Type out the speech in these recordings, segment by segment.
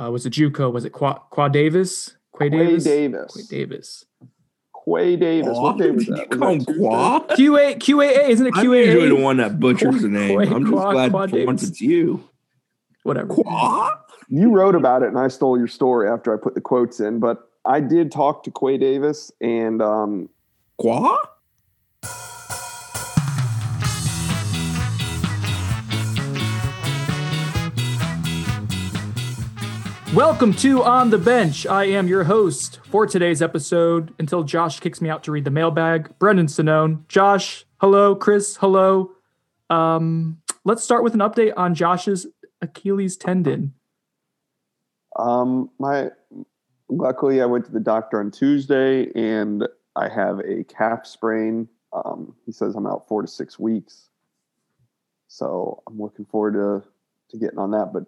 Uh, was it JUCO? Was it Qua, Qua Davis? Quay Quay Davis? Davis. Quay Davis. Quay Davis. What day was that? Was that Qua? QA, QAA, isn't it QAA? I'm usually the one that butchers the name. Qua- I'm just Qua- glad Qua for once it's you. Whatever. Qua? You wrote about it, and I stole your story after I put the quotes in. But I did talk to Quay Davis, and um, Qua? Welcome to On the Bench. I am your host for today's episode until Josh kicks me out to read the mailbag. Brendan Sonnone. Josh, hello. Chris, hello. Um, let's start with an update on Josh's Achilles tendon. um, my luckily I went to the doctor on Tuesday, and I have a calf sprain. Um, he says I'm out four to six weeks, so I'm looking forward to to getting on that. But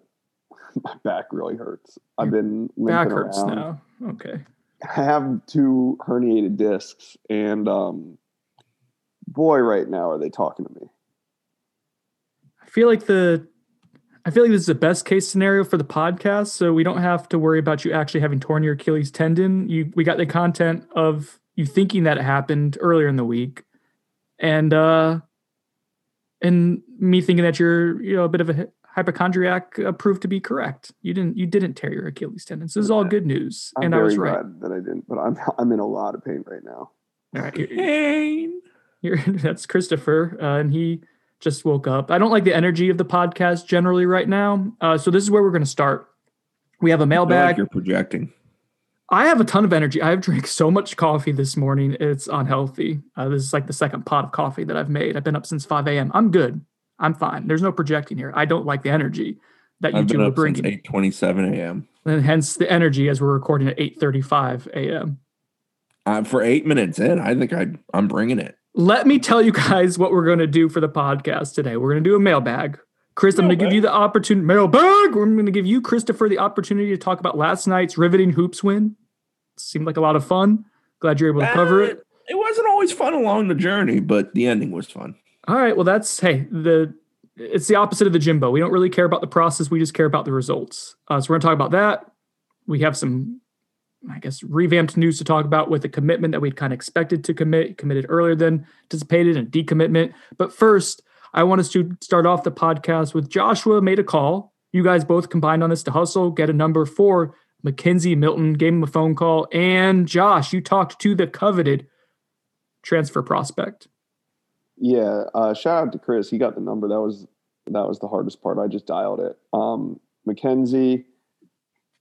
my back really hurts. I've been Back hurts around. now. Okay. I have two herniated discs, and um, boy, right now are they talking to me. I feel like the I feel like this is the best case scenario for the podcast, so we don't have to worry about you actually having torn your Achilles tendon. You we got the content of you thinking that it happened earlier in the week, and uh, and me thinking that you're you know a bit of a hypochondriac uh, proved to be correct. You didn't you didn't tear your Achilles tendon. So this is all good news, I'm and I very was right. glad that I didn't, but I'm I'm in a lot of pain right now. All right, you're- Pain. You're, that's Christopher, uh, and he just woke up. I don't like the energy of the podcast generally right now. Uh, so this is where we're going to start. We have a feel mailbag. like you're projecting. I have a ton of energy. I've drank so much coffee this morning. It's unhealthy. Uh, this is like the second pot of coffee that I've made. I've been up since 5 a.m. I'm good. I'm fine. There's no projecting here. I don't like the energy that you I've two are bringing, 8:27 a.m. and hence the energy as we're recording at 8:35 a.m. Uh, for eight minutes in, I think I I'm bringing it. let me tell you guys what we're going to do for the podcast today. We're going to do a mailbag. Chris, I'm going to give you the opportunity. Mailbag. We're going to give you, Christopher, the opportunity to talk about last night's riveting hoops win. Seemed like a lot of fun. Glad you're able to cover it. It wasn't always fun along the journey, but the ending was fun. All right. Well, that's hey the it's the opposite of the Jimbo. We don't really care about the process. We just care about the results. Uh, so we're to talk about that. We have some, I guess, revamped news to talk about with a commitment that we'd kind of expected to commit, committed earlier than anticipated, and decommitment. But first, I want us to start off the podcast with Joshua made a call. You guys both combined on this to hustle, get a number for McKenzie Milton, gave him a phone call, and Josh, you talked to the coveted transfer prospect. Yeah, uh, shout out to Chris. He got the number. That was that was the hardest part. I just dialed it. Um, McKenzie,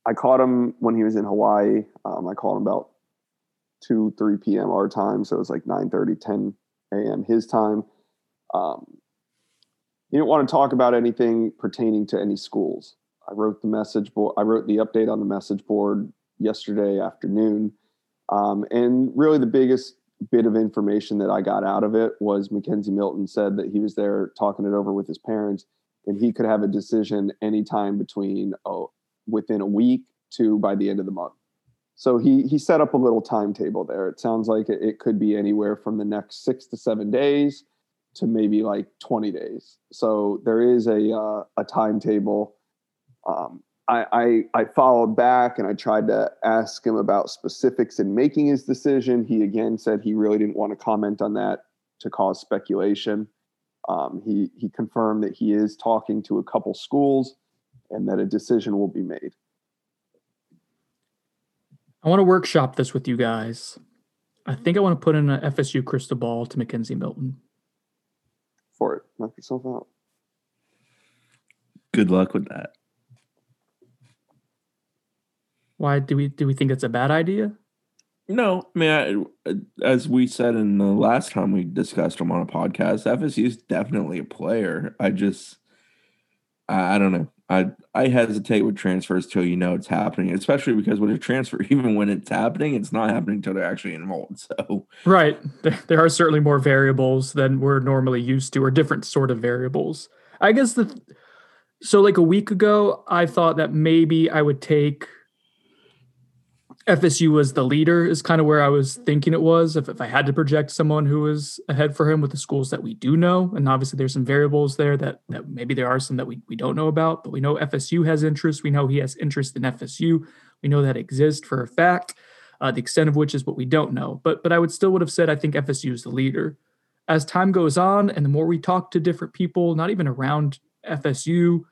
I caught him when he was in Hawaii. Um, I called him about two, three p.m. our time, so it was like 9 30, 10 a.m. his time. Um, he didn't want to talk about anything pertaining to any schools. I wrote the message board. I wrote the update on the message board yesterday afternoon, um, and really the biggest bit of information that I got out of it was McKenzie Milton said that he was there talking it over with his parents, and he could have a decision anytime between oh within a week to by the end of the month. So he he set up a little timetable there. It sounds like it, it could be anywhere from the next six to seven days to maybe like 20 days. So there is a uh, a timetable. Um, I, I I followed back and I tried to ask him about specifics in making his decision. He again said he really didn't want to comment on that to cause speculation. Um, he he confirmed that he is talking to a couple schools and that a decision will be made. I want to workshop this with you guys. I think I want to put in an FSU crystal ball to McKenzie Milton. For it, knock yourself out. Good luck with that. Why do we do we think it's a bad idea? No, I mean, I, uh, as we said in the last time we discussed him on a podcast, FSU is definitely a player. I just, I, I don't know. I I hesitate with transfers till you know it's happening, especially because with a transfer, even when it's happening, it's not happening until they're actually enrolled. So Right. There, there are certainly more variables than we're normally used to, or different sort of variables. I guess the so like a week ago, I thought that maybe I would take FSU was the leader is kind of where I was thinking it was. If, if I had to project someone who was ahead for him with the schools that we do know, and obviously there's some variables there that that maybe there are some that we, we don't know about, but we know FSU has interest. We know he has interest in FSU. We know that exists for a fact. Uh, the extent of which is what we don't know. But but I would still would have said I think FSU is the leader. As time goes on, and the more we talk to different people, not even around FSU,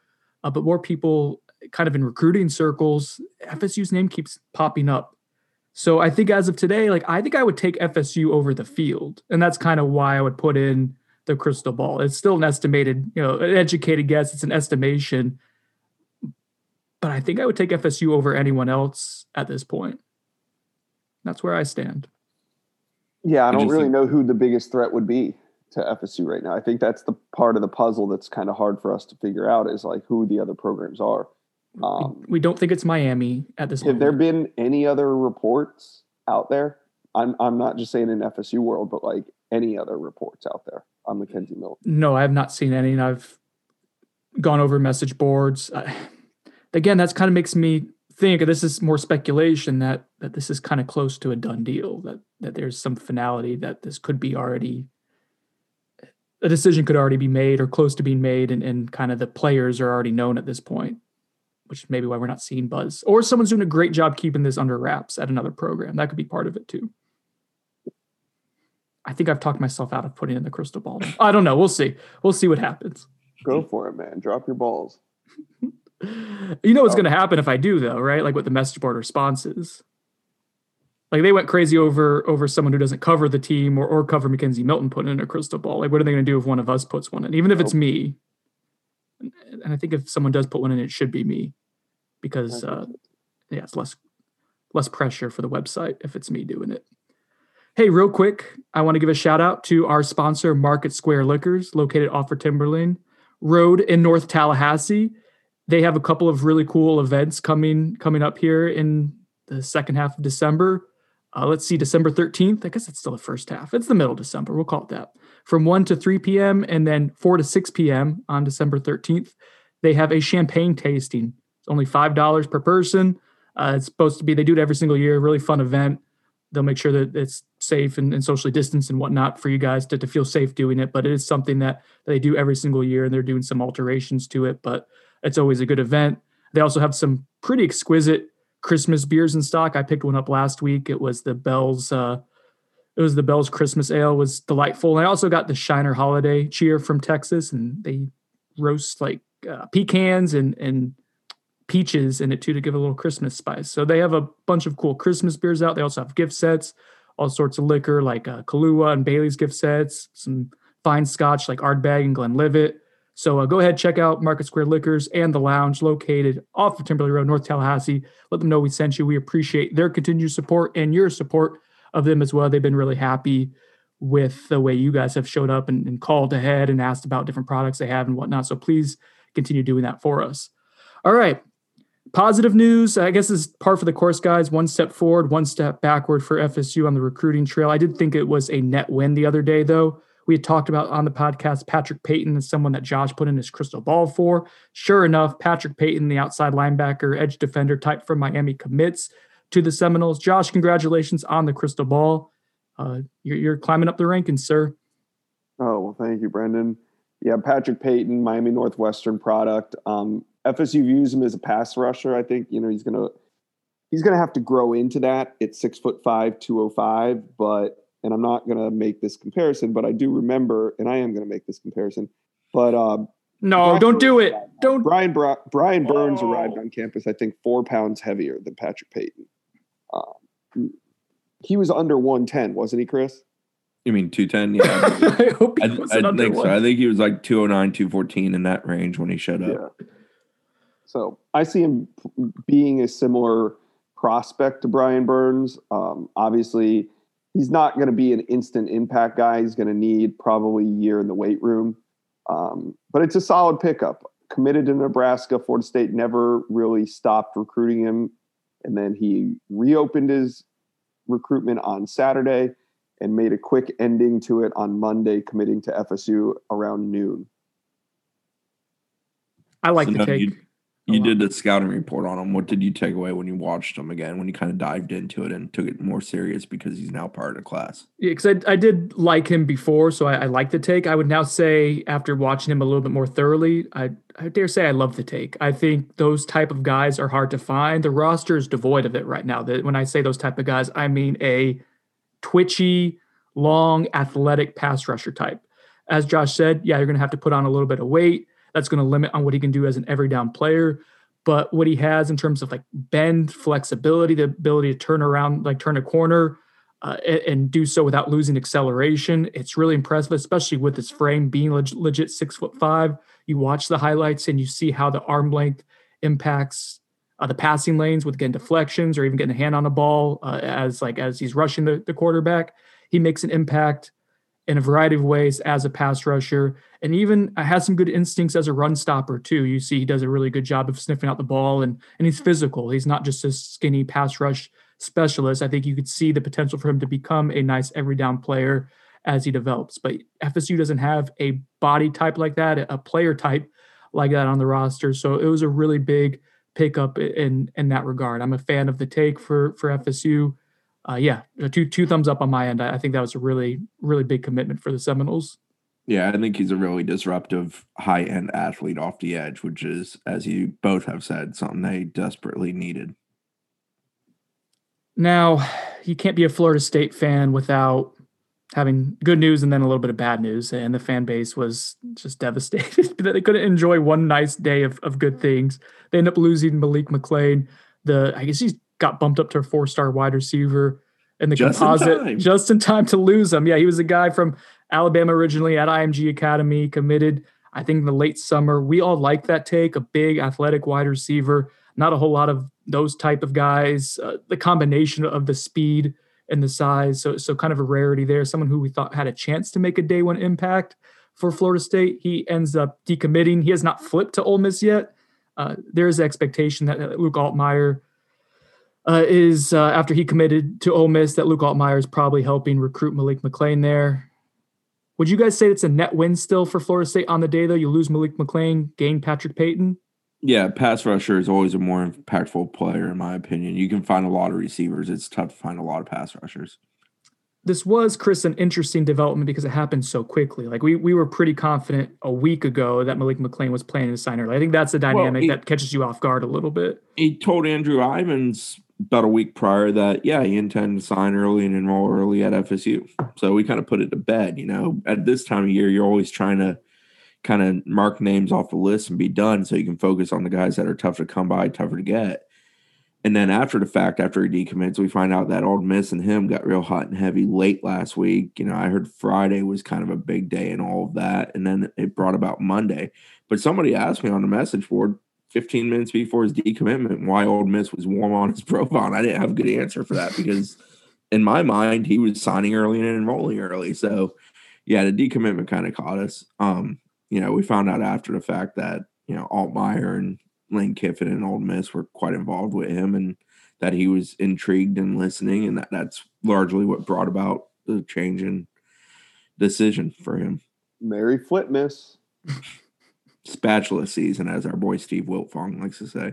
uh, but more people kind of in recruiting circles, FSU's name keeps popping up. So I think as of today, like I think I would take FSU over the field, and that's kind of why I would put in the crystal ball. It's still an estimated, you know, an educated guess. It's an estimation, but I think I would take FSU over anyone else at this point. That's where I stand. Yeah, I don't really know who the biggest threat would be to FSU right now. I think that's the part of the puzzle that's kind of hard for us to figure out is like who the other programs are. Um, we don't think it's Miami at this have moment. there been any other reports out there? I'm I'm not just saying in FSU world, but like any other reports out there on McKenzie Milton. No, I have not seen any, and I've gone over message boards. I, again, that's kind of makes me think this is more speculation that that this is kind of close to a done deal. That that there's some finality that this could be already a decision could already be made or close to being made, and, and kind of the players are already known at this point, which is maybe why we're not seeing buzz. Or someone's doing a great job keeping this under wraps at another program. That could be part of it too. I think I've talked myself out of putting in the crystal ball. I don't know. We'll see. We'll see what happens. Go for it, man. Drop your balls. You know what's going to happen if I do, though, right? Like what the message board responses. Like they went crazy over over someone who doesn't cover the team or, or cover McKenzie Milton putting in a crystal ball. Like what are they going to do if one of us puts one in, even if it's me? And, I think if someone does put one in, it should be me, because uh, yeah, it's less less pressure for the website if it's me doing it. Hey, real quick, I want to give a shout out to our sponsor, Market Square Liquors, located off of Timberlane Road in North Tallahassee. They have a couple of really cool events coming coming up here in the second half of December. Uh, let's see, December 13th. I guess it's still the first half. It's the middle of December. We'll call it that. From 1 to 3 p.m. and then 4 to 6 p.m. on December 13th. They have a champagne tasting. It's only $5 per person. Uh, it's supposed to be, they do it every single year. Really fun event. They'll make sure that it's safe and, and socially distanced and whatnot for you guys to, to feel safe doing it. But it is something that they do every single year and they're doing some alterations to it. But it's always a good event. They also have some pretty exquisite Christmas beers in stock. I picked one up last week. It was the Bell's uh it was the Bell's Christmas Ale was delightful. And I also got the Shiner Holiday Cheer from Texas and they roast like uh, pecans and and peaches in it too to give a little Christmas spice. So they have a bunch of cool Christmas beers out. They also have gift sets, all sorts of liquor like uh, Kahlua and Bailey's gift sets, some fine scotch like Ardbeg and Glenlivet. So uh, go ahead, check out Market Square Liquors and the lounge located off of Timberlane Road, North Tallahassee. Let them know we sent you. We appreciate their continued support and your support of them as well. They've been really happy with the way you guys have showed up and, and called ahead and asked about different products they have and whatnot. So please continue doing that for us. All right. Positive news, I guess is par for the course, guys. One step forward, one step backward for FSU on the recruiting trail. I did think it was a net win the other day, though. We had talked about on the podcast Patrick Payton is someone that Josh put in his crystal ball for. Sure enough, Patrick Payton, the outside linebacker, edge defender type from Miami, commits to the Seminoles. Josh, congratulations on the crystal ball. Uh, you're, you're climbing up the rankings, sir. Oh well, thank you, Brendan. Yeah, Patrick Payton, Miami Northwestern product. Um, FSU views him as a pass rusher. I think you know he's gonna he's gonna have to grow into that. It's six foot five, two oh five, but and I'm not gonna make this comparison, but I do remember, and I am gonna make this comparison. But um, No, Brian don't do it. Don't. Brian Brian Burns Oh. arrived on campus, I think, four pounds heavier than Patrick Payton. Um, he was under 110, wasn't he, Chris? you mean two ten? Yeah, I hope he I wasn't under think so. I think he was like 209, 214 in that range when he showed up. Yeah. So I see him being a similar prospect to Brian Burns. Um, obviously, he's not going to be an instant impact guy. He's going to need probably a year in the weight room. Um, but it's a solid pickup. committed to Nebraska. Florida State never really stopped recruiting him. And then he reopened his recruitment on Saturday and made a quick ending to it on Monday, committing to FSU around noon. I like So the now take. you- You did the scouting report on him. What did you take away when you watched him again? When you kind of dived into it and took it more serious because he's now part of the class? Yeah, because I, I did like him before, so I, I like the take. I would now say, after watching him a little bit more thoroughly, I, I dare say I love the take. I think those type of guys are hard to find. The roster is devoid of it right now. That when I say those type of guys, I mean a twitchy, long, athletic pass rusher type. As Josh said, yeah, you're going to have to put on a little bit of weight. That's going to limit on what he can do as an every down player. But what he has in terms of like bend, flexibility, the ability to turn around, like turn a corner, uh, and, and do so without losing acceleration. It's really impressive, especially with his frame being leg- legit six foot five. You watch the highlights and you see how the arm length impacts uh, the passing lanes with getting deflections or even getting a hand on the ball uh, as like as he's rushing the, the quarterback. He makes an impact in a variety of ways as a pass rusher, and even uh, has some good instincts as a run stopper too. You see, he does a really good job of sniffing out the ball, and and he's physical. He's not just a skinny pass rush specialist. I think you could see the potential for him to become a nice every down player as he develops. But FSU doesn't have a body type like that, a player type like that on the roster. So it was a really big pickup in in that regard. I'm a fan of the take for for FSU. Uh, yeah, two two thumbs up on my end. I, I think that was a really really big commitment for the Seminoles. Yeah, I think he's a really disruptive, high end athlete off the edge, which is, as you both have said, something they desperately needed. Now, you can't be a Florida State fan without having good news and then a little bit of bad news. And the fan base was just devastated that they couldn't enjoy one nice day of, of good things. They end up losing Malik McClain. The I guess he's got bumped up to a four star wide receiver in the Just in composite time. just in time to lose him. Yeah, he was a guy from Alabama originally at IMG Academy, committed, I think, in the late summer. We all like that take, a big athletic wide receiver. Not a whole lot of those type of guys. Uh, the combination of the speed and the size, so so kind of a rarity there. Someone who we thought had a chance to make a day one impact for Florida State. He ends up decommitting. He has not flipped to Ole Miss yet. Uh, there is expectation that Luke Altmyer uh, is uh, after he committed to Ole Miss that Luke Altmyer is probably helping recruit Malik McClain there. Would you guys say it's a net win still for Florida State on the day though? You lose Malik McClain, gain Patrick Payton. Yeah, pass rusher is always a more impactful player, in my opinion. You can find a lot of receivers. It's tough to find a lot of pass rushers. This was Chris an interesting development because it happened so quickly. Like we we were pretty confident a week ago that Malik McClain was planning to sign early. I think that's the dynamic he- that catches you off guard a little bit. He told Andrew Ivins about a week prior that, yeah, he intended to sign early and enroll early at FSU. So we kind of put it to bed. You know, at this time of year, you're always trying to kind of mark names off the list and be done so you can focus on the guys that are tough to come by, tougher to get. And then after the fact, after he decommits, we find out that Ole Miss and him got real hot and heavy late last week. You know, I heard Friday was kind of a big day and all of that. And then it brought about Monday. But somebody asked me on the message board 15 minutes before his decommitment why Ole Miss was warm on his profile. And I didn't have a good answer for that because in my mind, he was signing early and enrolling early. So yeah, the decommitment kind of caught us. Um, you know, we found out after the fact that, you know, Altmyer and Lane Kiffin and Ole Miss were quite involved with him and that he was intrigued and listening. And that, that's largely what brought about the change in decision for him. Merry flip miss. Spatula season, as our boy Steve Wiltfong likes to say.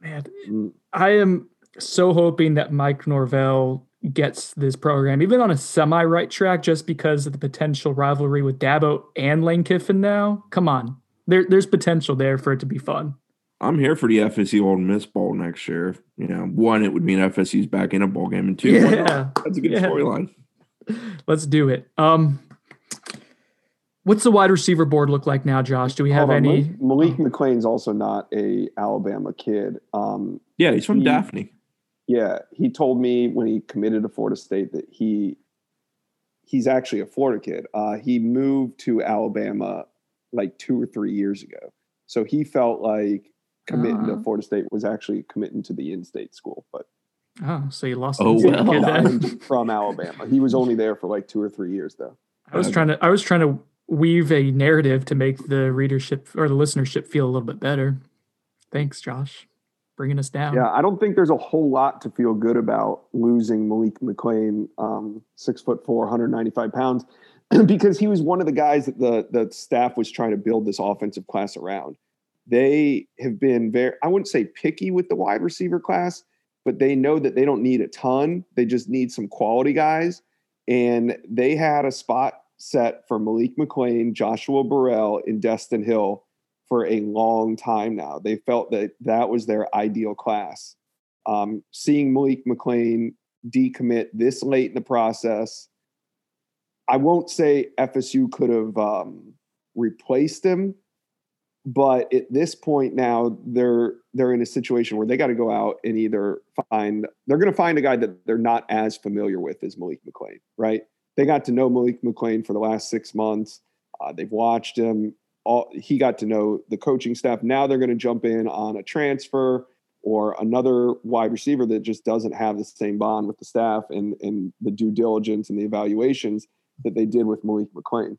Man, Mm, I am so hoping that Mike Norvell gets this program even on a semi right track just because of the potential rivalry with Dabo and Lane Kiffin now. Come on. There, there's potential there for it to be fun. I'm here for the FSU Ole Miss Bowl next year. You know, one, it would mean FSU's back in a bowl game, and two. Yeah. that's a good Yeah. storyline. Let's do it. Um what's the wide receiver board look like now, Josh? Do we have hold on, any Malik, Malik McClain's also not a Alabama kid. Um, Yeah, he's from He- Daphne. yeah, he told me when he committed to Florida State that he he's actually a Florida kid. Uh, he moved to Alabama like two or three years ago, so he felt like committing Ah. to Florida State was actually committing to the in-state school, but Oh, so you lost Oh, the well. kid then. from Alabama. He was only there for like two or three years though. I was trying to I was trying to weave a narrative to make the readership or the listenership feel a little bit better. Thanks, Josh, bringing us down. Yeah, I don't think there's a whole lot to feel good about losing Malik McClain, um, six foot four, 195 pounds, because he was one of the guys that the the staff was trying to build this offensive class around. They have been very, I wouldn't say picky with the wide receiver class, but they know that they don't need a ton. They just need some quality guys. And they had a spot set for Malik McClain, Joshua Burrell, and Destin Hill for a long time now. They felt that that was their ideal class. Um, seeing Malik McClain decommit this late in the process, I won't say FSU could have um, replaced him, but at this point now they're they're in a situation where they got to go out and either find they're going to find a guy that they're not as familiar with as Malik McClain, right? They got to know Malik McClain for the last six months. Uh, they've watched him. All he got to know the coaching staff. Now they're going to jump in on a transfer or another wide receiver that just doesn't have the same bond with the staff and and the due diligence and the evaluations that they did with Malik McClain.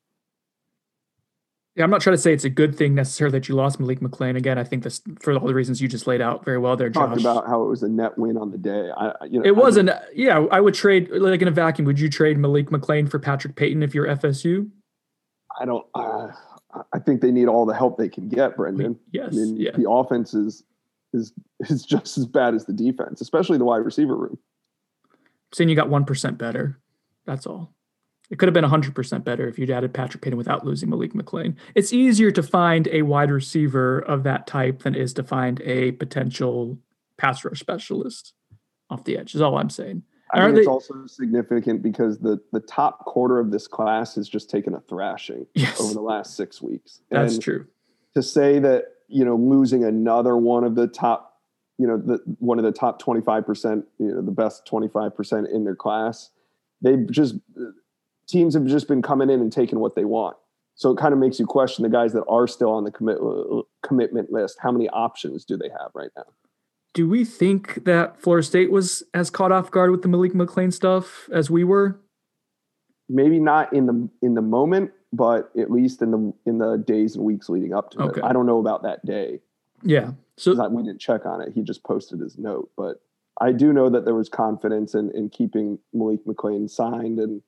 Yeah, I'm not trying to say it's a good thing necessarily that you lost Malik McClain. Again, I think this for all the reasons you just laid out very well there, Josh. Talked about how it was a net win on the day. I, you know, it wasn't. Yeah, I would trade like in a vacuum. Would you trade Malik McClain for Patrick Payton if you're FSU? I don't. Uh, I think they need all the help they can get, Brendan. Yes. I mean, yeah. the offense is is is just as bad as the defense, especially the wide receiver room. saying you got one percent better. That's all. It could have been 100% better if you'd added Patrick Payton without losing Malik McClain. It's easier to find a wide receiver of that type than it is to find a potential pass rush specialist off the edge, is all I'm saying. I Are think it's they- also significant because the the top quarter of this class has just taken a thrashing Yes. over the last six weeks. That's And true. To say that you know losing another one of the top, you know, the one of the top twenty five percent, you know, the best twenty five percent in their class, they've just teams have just been coming in and taking what they want. So it kind of makes you question the guys that are still on the commit commitment list. How many options do they have right now? Do we think that Florida State was as caught off guard with the Malik McClain stuff as we were? maybe not in the in the moment, but at least in the in the days and weeks leading up to Okay. it. I don't know about that day Yeah, So I- we didn't check on it. He just posted his note, but I do know that there was confidence in in keeping Malik McClain signed and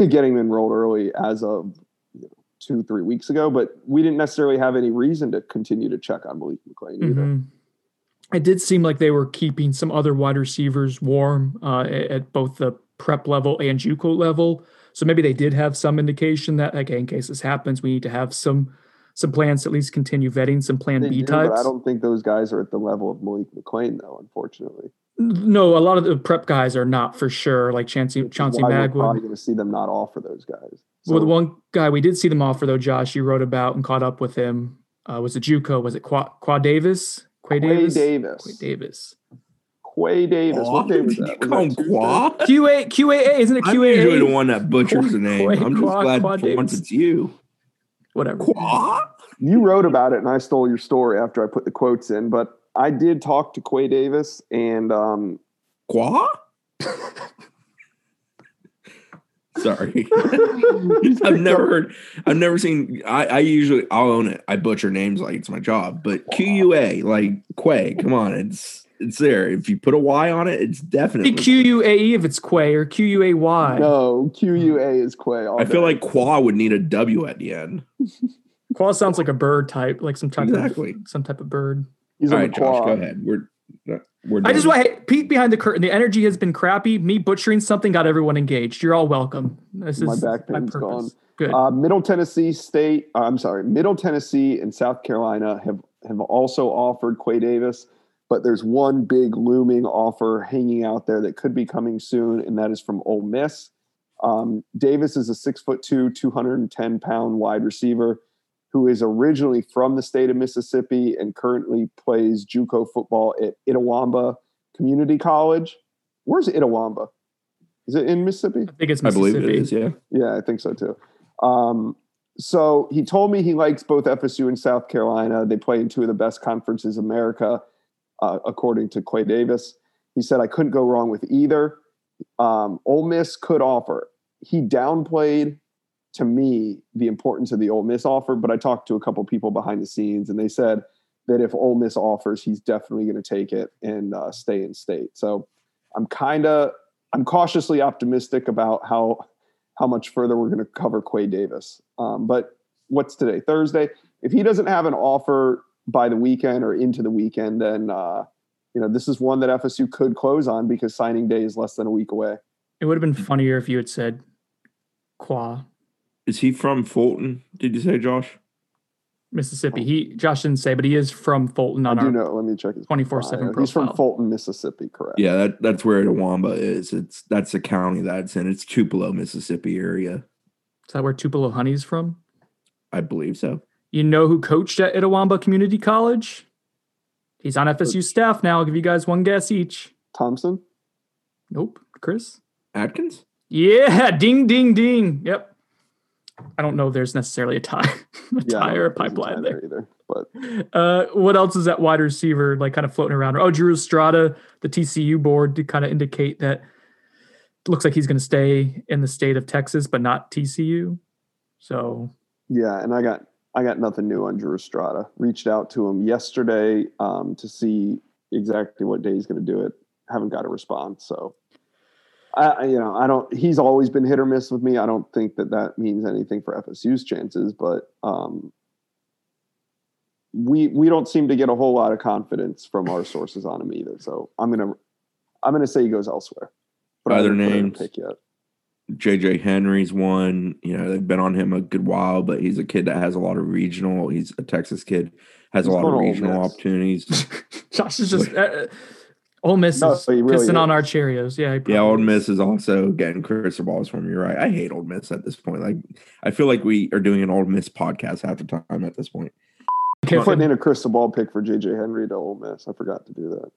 getting him enrolled early as of you know, two three weeks ago. But we didn't necessarily have any reason to continue to check on Malik McClain either. Mhm. It did seem like they were keeping some other wide receivers warm uh, at, both the prep level and JUCO level. So maybe they did have some indication that, okay, in case this happens, we need to have some some plans to at least continue vetting some Plan They B do, types. I don't think those guys are at the level of Malik McClain, though. Unfortunately, no, a lot of the prep guys are not for sure. Like Chauncey, Chauncey why we're probably going to see them not offer those guys. Well, the one guy we did see them offer though, Josh, you wrote about and caught up with him. Uh, was it JUCO? Was it Qua, Qua Davis? Quay Quay Davis? Davis. Quay Davis. Quay Davis. What day was you that? Was call him that Qua? QA QAA isn't it I'm usually the one that butchers the name. Qua- I'm just Qua- glad Qua for once it's you. Whatever. Qua? You wrote about it, and I stole your story after I put the quotes in. But I did talk to Quay Davis, and um, Qua? Sorry. I've never heard I've never seen I, I usually I'll own it. I butcher names like it's my job. But QUA, like Quay, come on, it's it's there. If you put a Y on it, it's definitely QUAE E if it's Quay or QUAY. no QUA is Quay. I feel day. like Qua would need a W at the end. Qua sounds like a bird type, like some type Exactly. of some type of bird. He's All on right, the Josh, go ahead. We're we're I just done. want hey, peek behind the curtain. The energy has been crappy. Me butchering something got everyone engaged. You're all welcome. This My is back my pain's purpose. gone. Good. Uh, Middle Tennessee State, uh, I'm sorry, Middle Tennessee and South Carolina have have also offered Quay Davis, but there's one big looming offer hanging out there that could be coming soon, and that is from Ole Miss. Um, Davis is a six foot two, 210 pound wide receiver who is originally from the state of Mississippi and currently plays JUCO football at Itawamba Community College. Where's Itawamba? Is it in Mississippi? I think it's I believe it is, yeah. Yeah, I think so too. Um, so he told me he likes both FSU and South Carolina. They play in two of the best conferences in America, uh, according to Quay Davis. He said I couldn't go wrong with either. Um, Ole Miss could offer. He downplayed to me the importance of the Ole Miss offer. But I talked to a couple people behind the scenes, and they said that if Ole Miss offers, he's definitely going to take it and uh, stay in state. So I'm kind of I'm cautiously optimistic about how how much further we're going to cover Quay Davis. Um, but what's today? Thursday. If he doesn't have an offer by the weekend or into the weekend, then uh, you know this is one that FSU could close on because signing day is less than a week away. It would have been funnier if you had said Qua, Is he from Fulton? Did you say, Josh? Mississippi. He Josh didn't say, but he is from Fulton On I on do our know. Let me check his 24/7 bio. He's from. Fulton, Mississippi. Correct. Yeah, that, that's where Itawamba is. It's that's the county that's in. It's Tupelo, Mississippi area. Is that where Tupelo Honey's from? I believe so. You know who coached at Itawamba Community College? He's on FSU staff now. I'll give you guys one guess each. Thompson. Nope. Chris? Atkins? Yeah, ding, ding, ding. Yep. I don't know there's necessarily a tie, a Yeah, tie or a know if there's pipeline tie there. either. But Uh, what else is that wide receiver like kind of floating around? Oh, Drew Estrada, the TCU board to kind of indicate that looks like he's going to stay in the state of Texas, but not TCU. So yeah, and I got I got nothing new on Drew Estrada. Reached out to him yesterday um, to see exactly what day he's going to do it. Haven't got a response. So, I I- you know I don't. He's always been hit or miss with me. I don't think that that means anything for FSU's chances, but um, we we don't seem to get a whole lot of confidence from our sources on him either. So I'm gonna I'm gonna say he goes elsewhere. I Other haven't put in a names? pick yet. JJ Henry's one. You know, they've been on him a good while, but he's a kid that has a lot of regional. He's a Texas kid, has He's a lot of going to Ole regional opportunities. Josh is just uh, Ole Miss No, is he really pissing on our Cheerios. Yeah, yeah, probably Old. Miss is also getting crystal balls from you, right? I hate Ole Miss at this point. Like, I feel like we are doing an Ole Miss podcast half the time at this point. I'm putting in a crystal ball pick for JJ Henry to Ole Miss. I forgot to do that.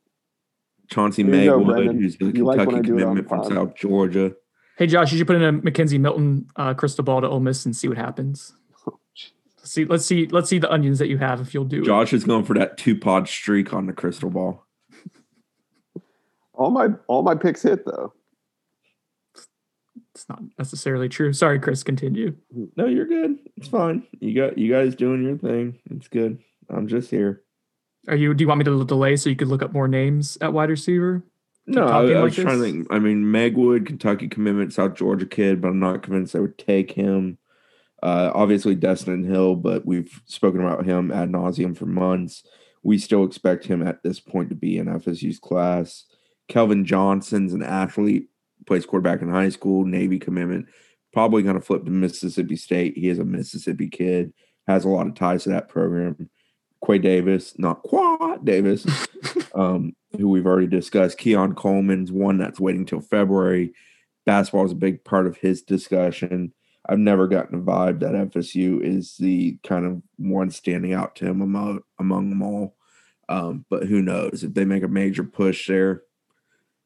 Chauncey There you go, Magwood, who's the You like Kentucky I do it on commitment from. South Georgia. Hey Josh, you should put in a McKenzie Milton uh, crystal ball to Ole Miss and see what happens. Let's see, let's see, let's see the onions that you have if you'll do. Josh is going for that two pod streak on the crystal ball. All my all my picks hit though. It's not necessarily true. Sorry, Chris. Continue. No, you're good. It's fine. You got you guys doing your thing. It's good. I'm just here. Are you? Do you want me to delay so you could look up more names at wide receiver? No, I, talking I like was trying to think. I mean, Magwood, Kentucky commitment, South Georgia kid, but I'm not convinced they would take him. Uh, obviously, Destin Hill, but we've spoken about him ad nauseum for months. We still expect him at this point to be in FSU's class. Kelvin Johnson's an athlete, plays quarterback in high school, Navy commitment. Probably going to flip to Mississippi State. He is a Mississippi kid, has a lot of ties to that program. Quay Davis, not Qua Davis, um, who we've already discussed. Keon Coleman's one that's waiting till February. Basketball is a big part of his discussion. I've never gotten a vibe that FSU is the kind of one standing out to him among, among them all. Um, but who knows if they make a major push there?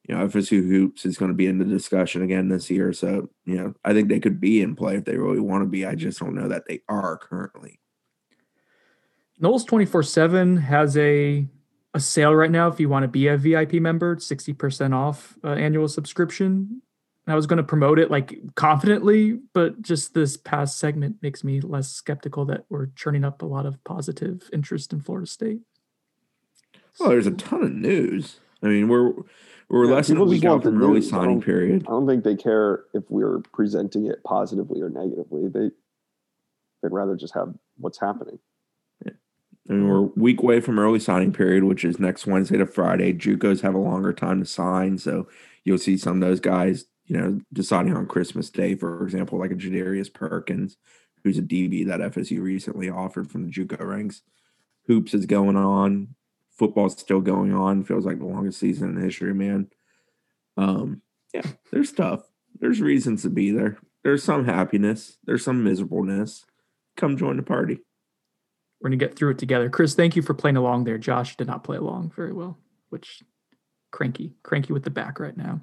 You know, FSU hoops is going to be in the discussion again this year. So, you know, I think they could be in play if they really want to be. I just don't know that they are currently. Noles twenty four seven has a a sale right now. If you want to be a VIP member, sixty percent off uh, annual subscription. I was going to promote it like confidently, but just this past segment makes me less skeptical that we're churning up a lot of positive interest in Florida State. Well, there's a ton of news. I mean, we're we're Yeah, less than a week out from early. I signing don't- period. I don't think they care if we're presenting it positively or negatively. They they'd rather just have what's happening. I mean, we're a week away from early signing period, which is next Wednesday to Friday. JUCOs have a longer time to sign, so you'll see some of those guys, you know, deciding on Christmas Day, for example, like a Jadarius Perkins, who's a DB that FSU recently offered from the JUCO ranks. Hoops is going on. Football's still going on. Feels like the longest season in history, man. Um, yeah, there's stuff. There's reasons to be there. There's some happiness. There's some miserableness. Come join the party. We're to get through it together. Chris, thank you for playing along there. Josh did not play along very well, which cranky, cranky with the back right now.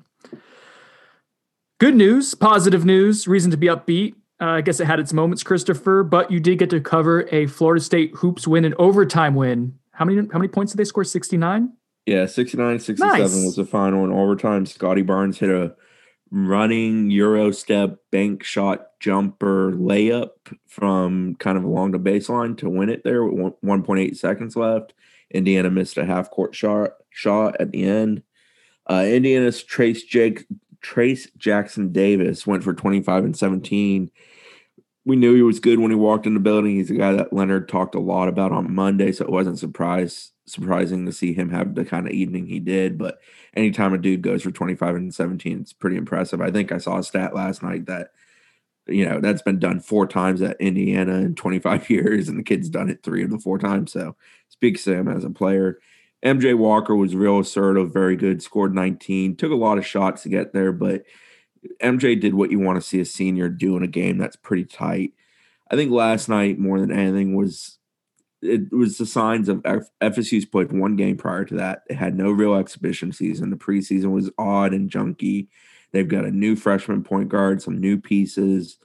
Good news, positive news, reason to be upbeat. Uh, I guess it had its moments, Christopher, but you did get to cover a Florida State hoops win, an overtime win. How many how many points did they score? 69? Yeah, 69 67 Nice. was the final in overtime. Scottie Barnes hit a running Euro step, bank shot, jumper, layup from kind of along the baseline to win it there with 1.8 seconds left. Indiana missed a half court shot shot at the end. Uh, Indiana's Trayce Jake Trayce Jackson Davis went for 25 and 17. We knew he was good when he walked in the building. He's a guy that Leonard talked a lot about on Monday, so it wasn't surprise surprising to see him have the kind of evening he did. But anytime a dude goes for 25 and 17, it's pretty impressive. I think I saw a stat last night that you know that's been done four times at Indiana in 25 years, and the kid's done it three of the four times. So speaks to him as a player. MJ Walker was real assertive, very good, scored 19, took a lot of shots to get there, but MJ did what you want to see a senior do in a game that's pretty tight. I think last night, more than anything, was it was the signs of F- FSU's played one game prior to that. It had no real exhibition season. The preseason was odd and junky. They've got a new freshman point guard, some new pieces.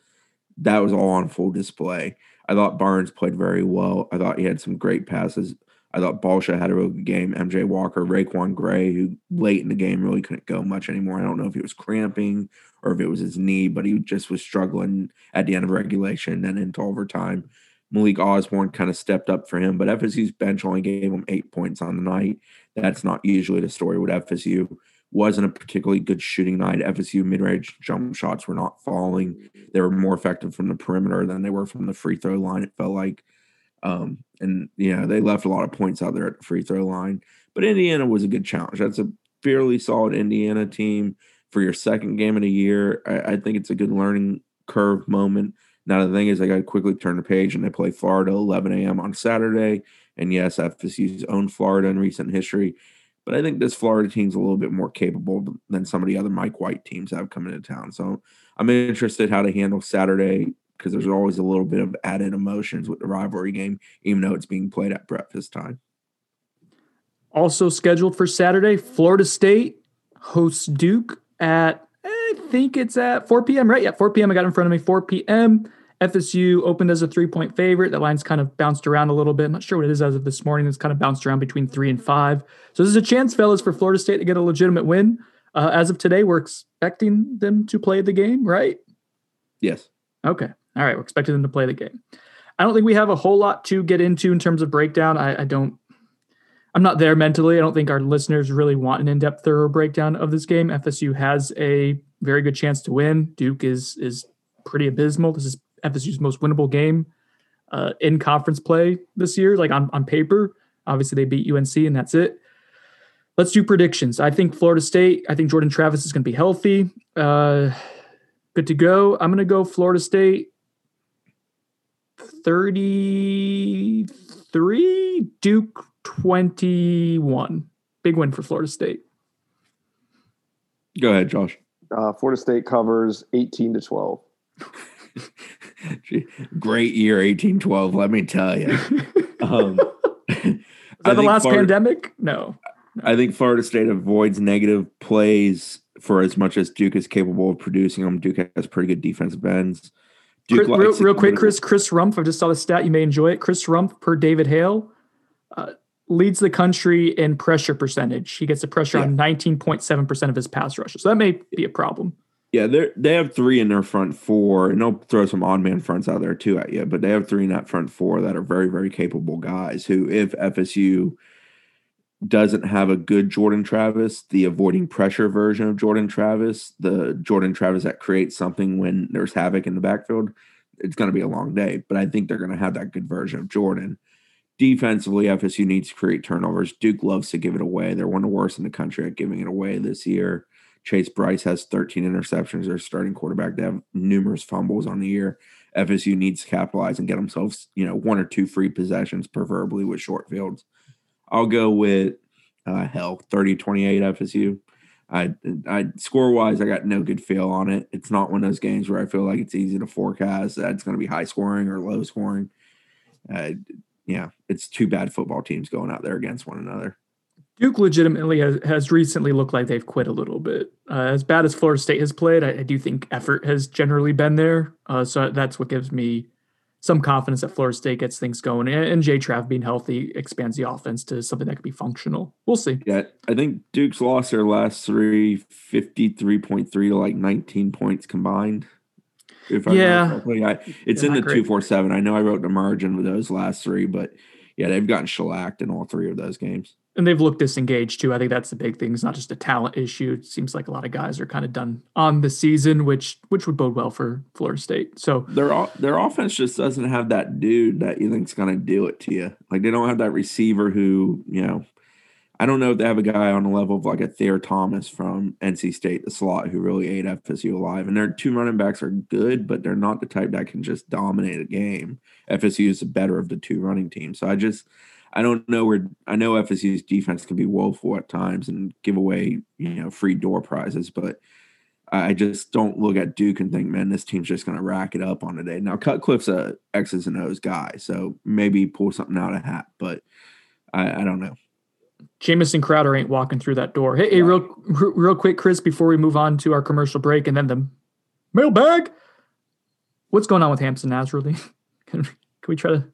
That was all on full display. I thought Barnes played very well. I thought he had some great passes. I thought Balsha had a real good game. MJ Walker, RaiQuan Gray, who late in the game really couldn't go much anymore. I don't know if he was cramping or if it was his knee, but he just was struggling at the end of regulation and into overtime. Malik Osborne kind of stepped up for him, but FSU's bench only gave him eight points on the night. That's not usually the story with FSU. Wasn't a particularly good shooting night. FSU mid-range jump shots were not falling. They were more effective from the perimeter than they were from the free throw line. It felt like, um, and you know they left a lot of points out there at the free throw line. But Indiana was a good challenge. That's a fairly solid Indiana team for your second game of the year. I, I think it's a good learning curve moment. Now the thing is, I got to quickly turn the page, and they play Florida 11 a.m. on Saturday. And yes, FSU's owned Florida in recent history, but I think this Florida team's a little bit more capable than some of the other Mike White teams that have come into town. So I'm interested how to handle Saturday because there's always a little bit of added emotions with the rivalry game, even though it's being played at breakfast time. Also scheduled for Saturday, Florida State hosts Duke at I think it's at 4 p.m. Right? Yeah, 4 p.m. I got in front of me. 4 p.m. FSU opened as a three point favorite. That line's kind of bounced around a little bit. I'm not sure what it is as of this morning. It's kind of bounced around between three and five. So there's a chance, fellas, for Florida State to get a legitimate win. Uh, as of today, we're expecting them to play the game, right? Yes. Okay. All right. We're expecting them to play the game. I don't think we have a whole lot to get into in terms of breakdown. I, I don't. I'm not there mentally. I don't think our listeners really want an in-depth, thorough breakdown of this game. FSU has a very good chance to win. Duke is is pretty abysmal. This is FSU's most winnable game uh, in conference play this year, like on, on paper. Obviously, they beat UNC, and that's it. Let's do predictions. I think Florida State, I think Jordan Travis is going to be healthy. Uh, good to go. I'm going to go Florida State 33, Duke 21. Big win for Florida State. Go ahead, Josh. Uh, Florida State covers 18 to 12. Great year, 1812, let me tell you. Um, Is that the last Florida, pandemic? No. I think Florida State avoids negative plays for as much as Duke is capable of producing them. Duke has pretty good defensive ends. Duke real, real quick, Chris Chris Rumph. I just saw the stat. You may enjoy it. Chris Rumph per David Hale uh, leads the country in pressure percentage. He gets the pressure yeah. on 19.7% of his pass rushes. So that may be a problem. Yeah, they they have three in their front four, and they'll throw some odd man fronts out there too at you. But they have three in that front four that are very very capable guys. Who, if FSU doesn't have a good Jordan Travis, the avoiding pressure version of Jordan Travis, the Jordan Travis that creates something when there's havoc in the backfield, it's going to be a long day. But I think they're going to have that good version of Jordan. Defensively, FSU needs to create turnovers. Duke loves to give it away. They're one of the worst in the country at giving it away this year. Chase Brice has 13 interceptions. Their starting quarterback. They have numerous fumbles on the year. FSU needs to capitalize and get themselves, you know, one or two free possessions, preferably with short fields. I'll go with uh, hell 30 28 FSU. I, I score wise, I got no good feel on it. It's not one of those games where I feel like it's easy to forecast that it's going to be high scoring or low scoring. Uh, yeah, it's two bad football teams going out there against one another. Duke legitimately has, has recently looked like they've quit a little bit. Uh, as bad as Florida State has played, I, I, do think effort has generally been there. Uh, so that's what gives me some confidence that Florida State gets things going, and, and J Trav being healthy expands the offense to something that could be functional. We'll see. Yeah, I think Duke's lost their last three, 53.3 to like 19 points combined. If I Yeah. remember correctly. I, it's in the great. 247. I know I wrote the margin with those last three, but yeah, they've gotten shellacked in all three of those games. And they've looked disengaged too. I think that's the big thing. It's not just a talent issue. It seems like a lot of guys are kind of done on the season, which which would bode well for Florida State. So Their their offense just doesn't have that dude that you think's going to do it to you. Like they don't have that receiver who, you know, I don't know if they have a guy on the level of like a Thayer Thomas from NC State, the slot, who really ate FSU alive. And their two running backs are good, but they're not the type that can just dominate a game. FSU is the better of the two running teams. So I just, I don't know where, I know FSU's defense can be woeful at times and give away, you know, free door prizes, but I just don't look at Duke and think, man, this team's just going to rack it up on today. Now, Cutcliffe's a X's and O's guy, so maybe pull something out of hat, but I, I don't know. Jamison Crowder ain't walking through that door. Hey, hey real real quick, Chris, before we move on to our commercial break and then the mailbag. What's going on with Hamsah Nasirildeen? Can, can we try to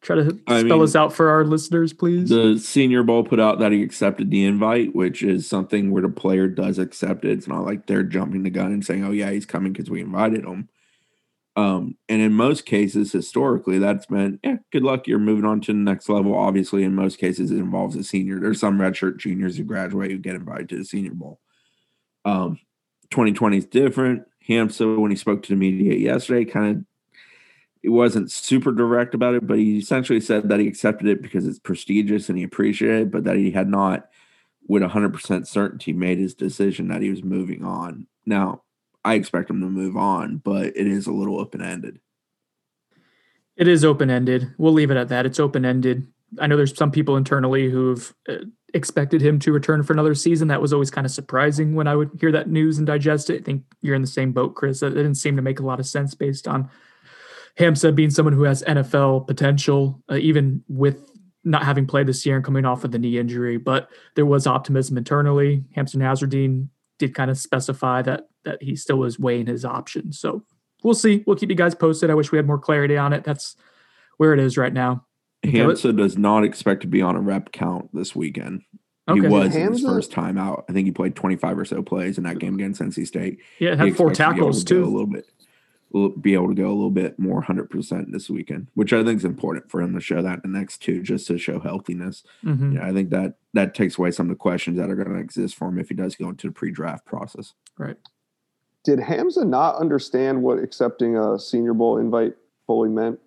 try to I spell mean, this out for our listeners, please? The Senior Bowl put out that he accepted the invite, which is something where the player does accept it. It's not like they're jumping the gun and saying, "Oh yeah, he's coming because we invited him." Um, and in most cases, historically, that's meant, yeah, good luck. You're moving on to the next level. Obviously, in most cases, it involves a senior. There's some redshirt juniors who graduate who get invited to the Senior Bowl. Um, 2020 is different. Hamsah, when he spoke to the media yesterday, kind of it wasn't super direct about it, but he essentially said that he accepted it because it's prestigious and he appreciated it, but that he had not, with 100% certainty, made his decision that he was moving on. Now, I expect him to move on, but it is a little open ended. It is open ended. We'll leave it at that. It's open ended. I know there's some people internally who've uh, expected him to return for another season. That was always kind of surprising when I would hear that news and digest it. I think you're in the same boat, Chris. It didn't seem to make a lot of sense based on Hamsah being someone who has NFL potential, uh, even with not having played this year and coming off of the knee injury. But there was optimism internally. Hamsah Nasirildeen did kind of specify that that he still was weighing his options. So we'll see. We'll keep you guys posted. I wish we had more clarity on it. That's where it is right now. Okay, does not expect to be on a rep count this weekend. He was in his first time out. I think he played 25 or so plays in that game against NC State. Yeah, it He had four expects to be able tackles to go A little bit, will be able to go a little bit more 100% this weekend, which I think is important for him to show that the next two, just to show healthiness. Mhm. Yeah, I think that that takes away some of the questions that are going to exist for him if he does go into the pre-draft process. Right. Did Hamsah not understand what accepting a Senior Bowl invite fully meant?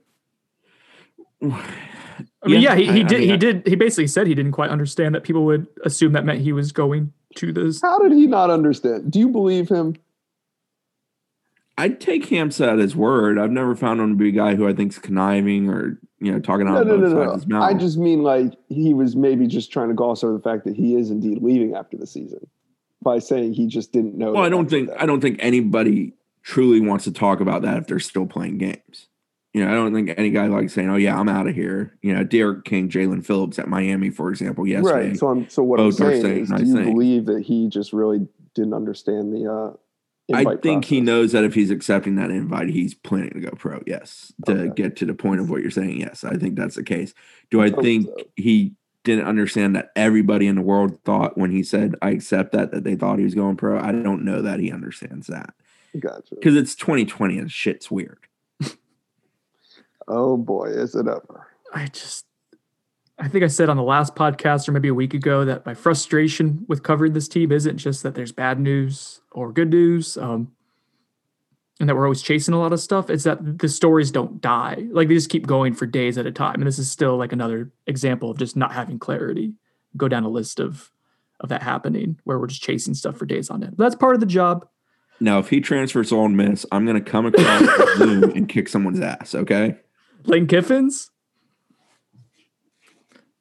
I mean, yeah, he, he I did. mean, he I- did. He basically said he didn't quite understand that people would assume that meant he was going to this. How did he not understand? Do you believe him? I'd take Hamsah at his word. I've never found him to be a guy who I think's conniving or you know talking out No, of no, both no, sides no. of his mouth. I just mean like he was maybe just trying to gloss over the fact that he is indeed leaving after the season by saying he just didn't know. well, I don't think that. I don't think anybody truly wants to talk about that if they're still playing games. You know, I don't think any guy likes saying, "Oh yeah, I'm out of here." You know, Derek King, Jaelan Phillips at Miami, for example, yesterday. Right. So I'm. So what I'm saying saying is, do you believe that he just really didn't understand the? uh I invite think he knows that if he's accepting that invite, he's planning to go pro. Yes, to Okay. get to the point of what you're saying. Yes, I think that's the case. Do I Let's think so. he didn't understand that everybody in the world thought when he said I accept that that they thought he was going pro? I don't know that he understands that Gotcha. because it's 2020 and shit's weird. Oh boy, is it ever? I just, I think I said on the last podcast or maybe a week ago that my frustration with covering this team isn't just that there's bad news or good news, um, and that we're always chasing a lot of stuff. It's that the stories don't die. Like they just keep going for days at a time. And this is still like another example of just not having clarity. Go down a list of of that happening where we're just chasing stuff for days on end. But that's part of the job. Now, if he transfers to Ole Miss, I'm going to come across Zoom and kick someone's ass. Okay. Lane Kiffins.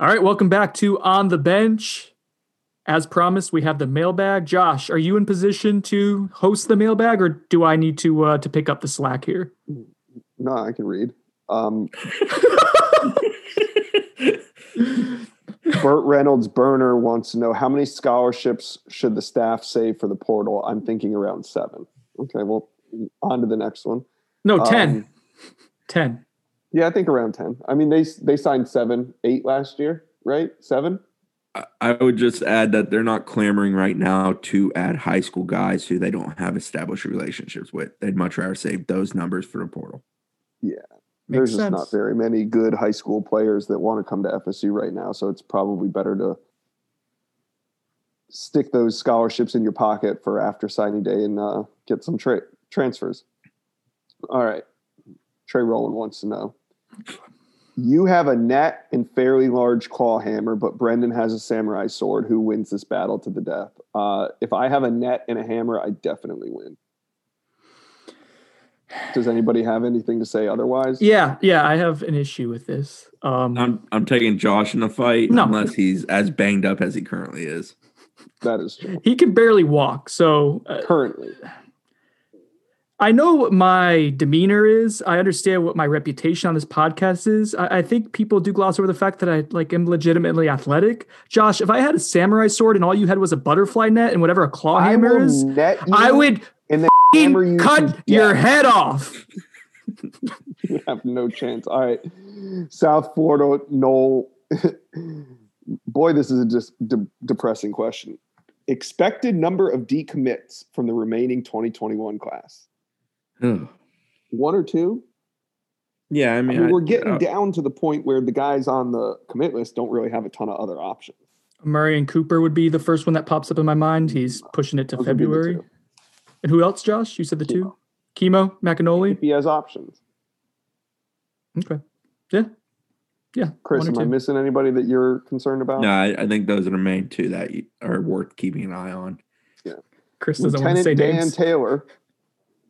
All right, welcome back to On the Bench. As promised, we have the mailbag. Josh, are you in position to host the mailbag, or do I need to uh, to pick up the slack here? No, I can read. Um, Burt Reynolds Burner wants to know how many scholarships should the staff save for the portal? I'm thinking around seven. Okay, well, on to the next one. No, ten. Um, ten. Yeah, I think around ten. I mean, they they signed seven, eight last year, right? Seven. I- I would just add that they're not clamoring right now to add high school guys who they don't have established relationships with. They'd much rather save those numbers for the portal. Yeah. There's Makes just not very many good high school players that want to come to FSU right now, so it's probably better to stick those scholarships in your pocket for after signing day and uh, get some tra- transfers. All right, Trey Rowland wants to know. You have a net and fairly large claw hammer, but Brendan has a samurai sword. Who wins this battle to the death? Uh, if I have a net and a hammer, I definitely win. Does anybody have anything to say otherwise? Yeah, yeah, I have an issue with this. Um, I'm I'm taking Josh in the fight No. unless he's as banged up as he currently is. That is true. he can barely walk, so uh, Currently, I know what my demeanor is. I understand what my reputation on this podcast is. I, I think people do gloss over the fact that I like am legitimately athletic. Josh, if I had a samurai sword and all you had was a butterfly net and whatever a claw I hammer is, net I would and then f***ing hammer you to cut your head off. You have no chance. All right, South Florida, Noel. Boy, this is a just de- depressing question. Expected number of decommits from the remaining 2021 class? Ugh. One or two? yeah, I I mean, mean, I- we're getting uh, down to the point where the guys on the commit list don't really have a ton of other options. Murray and Cooper would be the first one that pops up in my mind. He's pushing it to Those would be the February. And who else, Josh? You said the two? Chemo, McAnally? If he has options. Okay. Yeah. Yeah. Chris, one or am I missing anybody that you're concerned about? No, I, I think those are the main two that are worth keeping an eye on. Yeah. Chris doesn't want to Lieutenant say Dan names. Taylor.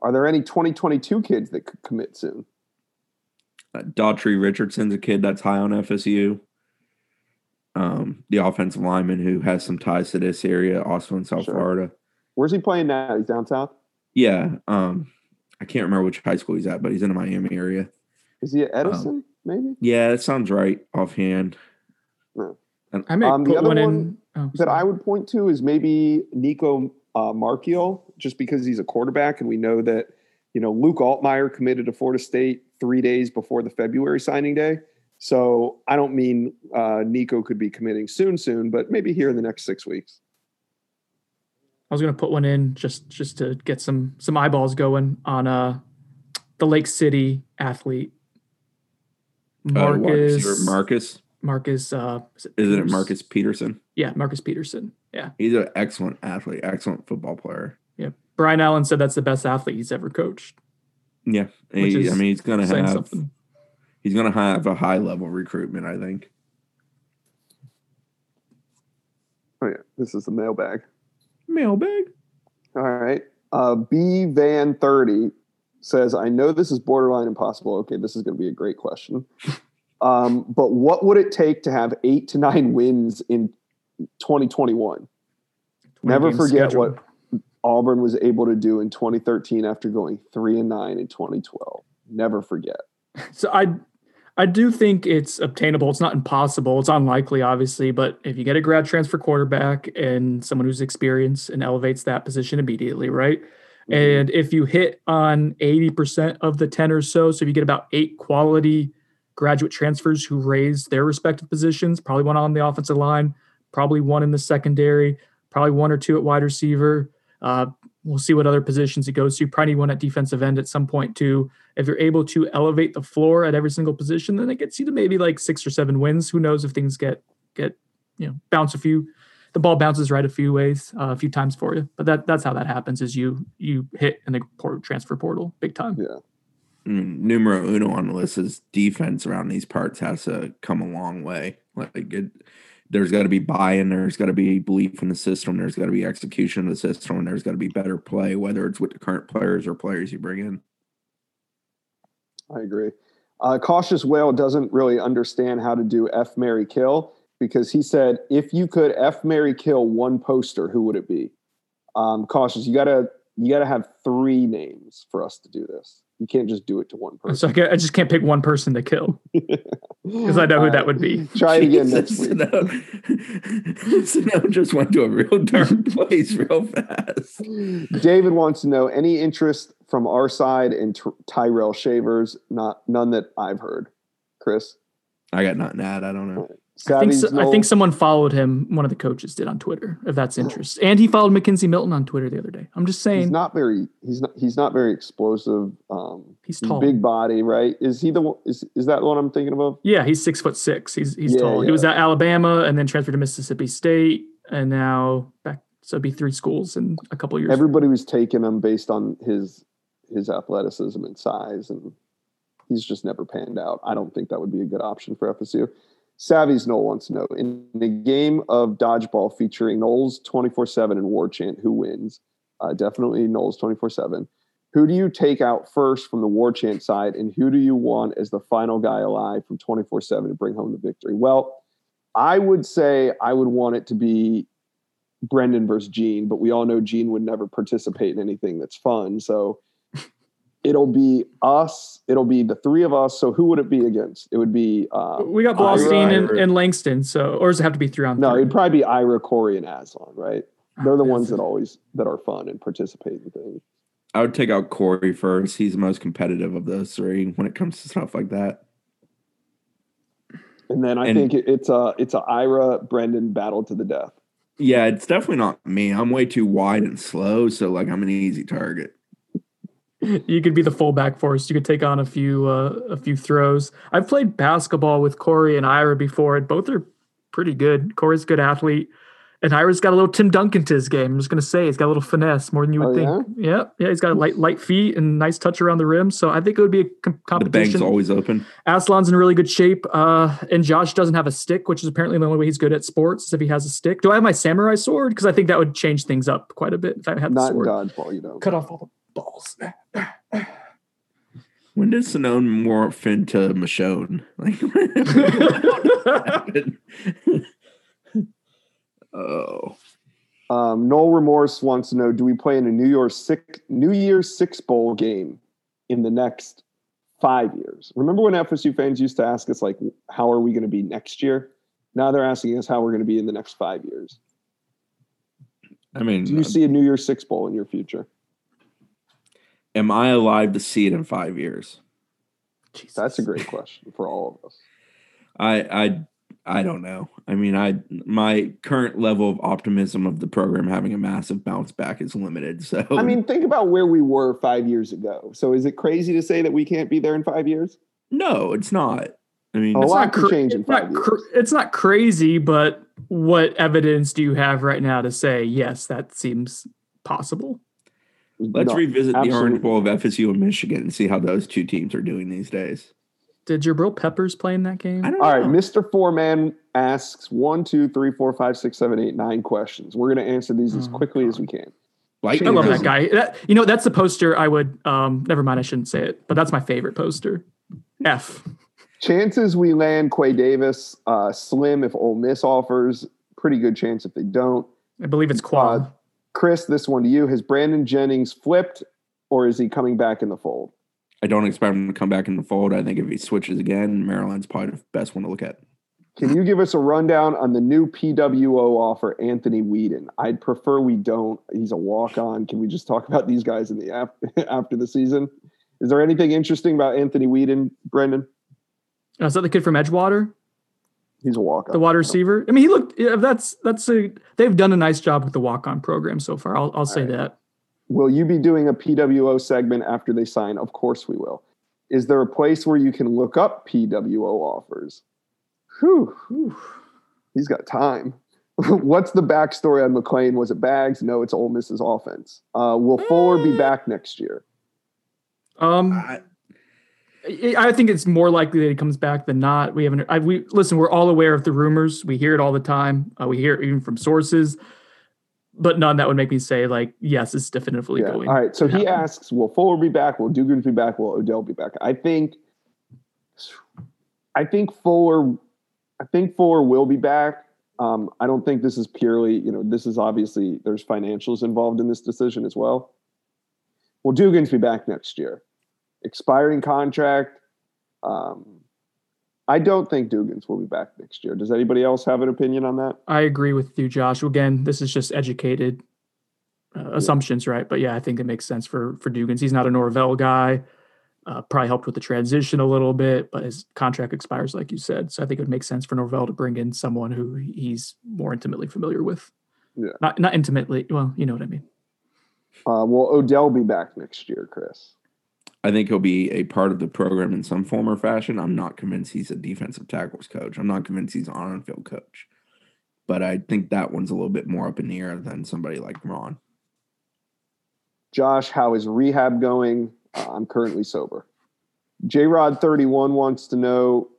Are there any 2022 kids that could commit soon? Uh, Daughtry Richardson's a kid that's high on FSU. Um, the offensive lineman who has some ties to this area, also in South Sure. Florida. Where's he playing now? He's down south. Yeah, um, I can't remember which high school he's at, but he's in the Miami area. Is he at Edison? maybe Yeah, that sounds right offhand. No. And, I may Um, the put other one, one in. Oh, that. I would point to is maybe Nicco uh, Marchiol, just because he's a quarterback, and we know that you know Luke Altmaier committed to Florida State three days before the February signing day. So I don't mean uh, Nicco could be committing soon, soon, but maybe here in the next six weeks. I was gonna put one in just just to get some some eyeballs going on uh the Lake City athlete. Uh, Marcus Marcus, Marcus uh is it, isn't it Marcus Peterson? Yeah, Marcus Peterson. Yeah. He's an excellent athlete, excellent football player. Yeah. Brian Allen said that's the best athlete he's ever coached. Yeah, Which he- is I mean he's gonna have something. he's gonna have a high level recruitment. I think. Oh yeah, this is the mailbag. Mailbag. All right. Uh, B Van 30 says, I know this is borderline impossible. Okay, this is going to be a great question. Um, but what would it take to have eight to nine wins in 2021? Never 20 game forget schedule. what Auburn was able to do in 2013 after going three and nine in 2012. Never forget. So I I do think it's obtainable. It's not impossible. It's unlikely, obviously, but if you get a grad transfer quarterback and someone who's experienced and elevates that position immediately, right? Mm-hmm. And if you hit on 80% of the 10 or so, so if you get about eight quality graduate transfers who raise their respective positions, probably one on the offensive line, probably one in the secondary, probably one or two at wide receiver. Uh, we'll see what other positions it goes to. Probably one at defensive end at some point too. If you're able to elevate the floor at every single position, then it gets you to maybe like six or seven wins. Who knows if things get get you know bounce a few, the ball bounces right a few ways, uh, a few times for you. But that that's how that happens. Is you you hit in the port, transfer portal big time. Yeah. Mm, numero uno on the list is defense around these parts has to come a long way. Like it, there's got to be buy-in there's got to be belief in the system there's got to be execution of the system and there's got to be better play whether it's with the current players or players you bring in. I agree. Uh, cautious whale doesn't really understand how to do f mary kill because he said if you could f mary kill one poster who would it be? Um, cautious you gotta you gotta have three names for us to do this you can't just do it to one person. So I, I just can't pick one person to kill because I know who that would be. Try it again next week. So now, just went to a real dark place real fast. David wants to know any interest from our side in t- Tyrell Shavers. Not none that I've heard. Chris, I got nothing to add. I don't know. I think, so, I think, someone followed him. One of the coaches did on Twitter, if that's interest. And he followed McKenzie Milton on Twitter the other day. I'm just saying. He's not very. He's not. He's not very explosive. Um, he's tall, big body, right? Is he the? Is is that the one I'm thinking of? Yeah, he's six foot six. He's he's yeah, tall. Yeah. He was at Alabama and then transferred to Mississippi State, and now back. So it'd be three schools in a couple years. Everybody was taking him based on his his athleticism and size, and he's just never panned out. I don't think that would be a good option for FSU. Savvy's Noel wants to know in the game of dodgeball featuring Noles 24 7 and War Chant, who wins? Uh, definitely Noles 24 7. Who do you take out first from the War Chant side, and who do you want as the final guy alive from 24 7 to bring home the victory? Well, I would say I would want it to be Brendan versus Gene, but we all know Gene would never participate in anything that's fun. So it'll be us. It'll be the three of us. So who would it be against? It would be uh, we got Blaustein and, and, Langston. So or does it have to be three on? No, it it'd probably be Ira, Corey, and Aslan. Right? They're the ones that always that are fun and participate in things. I would take out Corey first. He's the most competitive of those three when it comes to stuff like that. And then I and, think it's a it's a Ira Brendan battle to the death. Yeah, it's definitely not me. I'm way too wide and slow, so like I'm an easy target you could be the fullback for us. You could take on a few uh, a few throws. I've played basketball with Corey and Ira before, and both are pretty good. Corey's a good athlete, and Ira's got a little Tim Duncan to his game. I'm just gonna say he's got a little finesse more than you would oh, think. Yeah? yeah, yeah, he's got light light feet and nice touch around the rim. So I think it would be a com- competition. The bank's always open. Aslan's in really good shape, uh, and Josh doesn't have a stick, which is apparently the only way he's good at sports is if he has a stick. Do I have my samurai sword? Because I think that would change things up quite a bit if I had Not the sword. dodgeball, you know. Cut off all the balls. When did Sonnone morph into Michonne? Like, oh. Um, Noel Remorse wants to know: Do we play in a New Year's six New Year's Six bowl game in the next five years? Remember when FSU fans used to ask us like, "How are we going to be next year?" Now they're asking us how we're going to be in the next five years. I mean, do you uh, see a New Year's Six bowl in your future? Am I alive to see it in five years? Jesus. That's a great question for all of us. I I I don't know. I mean, I my current level of optimism of the program having a massive bounce back is limited. So I mean, think about where we were five years ago. So is it crazy to say that we can't be there in five years? No, it's not. I mean, a it's lot could change in five years. it's not crazy, but what evidence do you have right now to say yes, that seems possible? Let's no, revisit absolutely. the Orange Bowl of FSU and Michigan and see how those two teams are doing these days. Did Jabril Peppers play in that game? All right, Mr. Foreman asks one, two, three, four, five, six, seven, eight, nine questions. We're going to answer these as oh, quickly God. as we can. Like, I love that guy. That, you know, that's the poster I would. Um, never mind, I shouldn't say it, but that's my favorite poster. F. Chances we land Quay Davis uh, slim if Ole Miss offers. Pretty good chance if they don't. I believe it's quad. Uh, Chris, this one to you. Has Brandon Jennings flipped or is he coming back in the fold? I don't expect him to come back in the fold. I think if he switches again, Maryland's probably the best one to look at. Can you give us a rundown on the new PWO offer, Anthony Whedon? I'd prefer we don't. He's a walk on. Can we just talk about these guys in the after, after the season? Is there anything interesting about Anthony Whedon, Brendan? Uh, is that the kid from Edgewater, He's a walk on. the wide receiver? I mean, he looked. Yeah, that's that's a. They've done a nice job with the walk on program so far. I'll I'll say right. that. Will you be doing a PWO segment after they sign? Of course we will. Is there a place where you can look up PWO offers? Whew, whew. He's got time. What's the backstory on McClain? Was it bags? No, it's Ole Miss's offense. Uh, will Fuller be back next year? Um, I, I I think it's more likely that he comes back than not. We haven't. I, we listen. We're all aware of the rumors. We hear it all the time. Uh, we hear it even from sources, but none that would make me say like, yes, it's definitively Yeah. going. All right. So he happen. asks, will Fuller be back? Will Dugan be back? Will Odell be back? I think, I think Fuller, I think Fuller will be back. Um, I don't think this is purely, you know, this is obviously there's financials involved in this decision as well. Will Dugan's be back next year? Expiring contract. Um, I don't think Dugan's will be back next year. Does anybody else have an opinion on that? I agree with you, Josh. Again, this is just educated uh, assumptions, right? But yeah, I think it makes sense for for Dugans. He's not a Norvell guy. Uh, probably helped with the transition a little bit, but his contract expires, like you said. So I think it would make sense for Norvell to bring in someone who he's more intimately familiar with. Yeah. Not not intimately. Well, you know what I mean. Uh, will Odell be back next year, Chris? I think he'll be a part of the program in some form or fashion. I'm not convinced he's a defensive tackles coach. I'm not convinced he's an on field coach. But I think that one's a little bit more up in the air than somebody like Ron. Josh, how is rehab going? Uh, I'm currently sober. J Rod 31 wants to know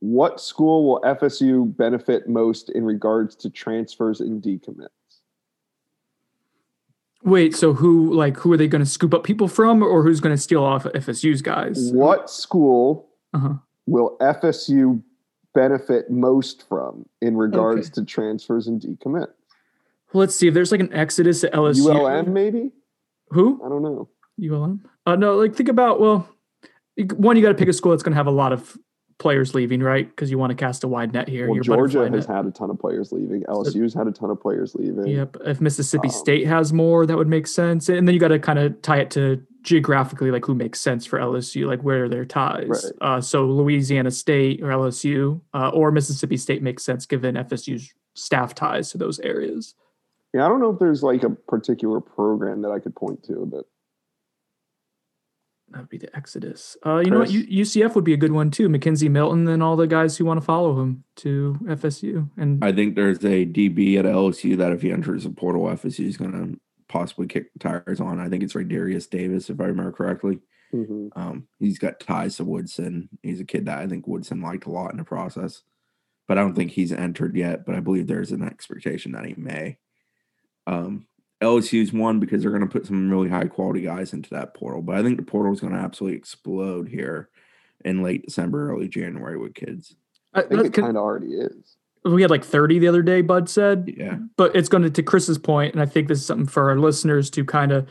what school will FSU benefit most in regards to transfers and decommits? Wait, so who like who are they going to scoop up people from, or who's going to steal off FSU's guys? What school Uh-huh. will FSU benefit most from in regards Okay. to transfers and decommits? Well, let's see if there's like an exodus at LSU. ULM, maybe? Who? I don't know. ULM? Uh, no, like think about well, one you got to pick a school that's going to have a lot of players leaving, right? Because you want to cast a wide net here. Well, your Georgia has net. had a ton of players leaving. LSU's had a ton of players leaving. Yep. If Mississippi Um, State has more, that would make sense. And then you got to kind of tie it to geographically, like who makes sense for LSU, like where are their ties. Right. Uh, so Louisiana State or LSU uh, or Mississippi State makes sense given FSU's staff ties to those areas. Yeah, I don't know if there's like a particular program that I could point to that That would be the Exodus. Uh, you know what? U- UCF would be a good one too. McKenzie Milton and all the guys who want to follow him to FSU. And I think there's a DB at LSU that if he enters the portal, FSU is going to possibly kick tires on. I think it's Darius Davis, if I remember correctly. Mhm. Um, he's got ties to Woodson. He's a kid that I think Woodson liked a lot in the process, but I don't think he's entered yet. But I believe there's an expectation that he may. Um, LSU's one because they're going to put some really high quality guys into that portal, but I think the portal is going to absolutely explode here in late December, early January with kids. I, I think that's it kind of already is. we had like 30 the other day, Bud said. Yeah, but it's going to to Chris's point, and I think this is something for our listeners to kind of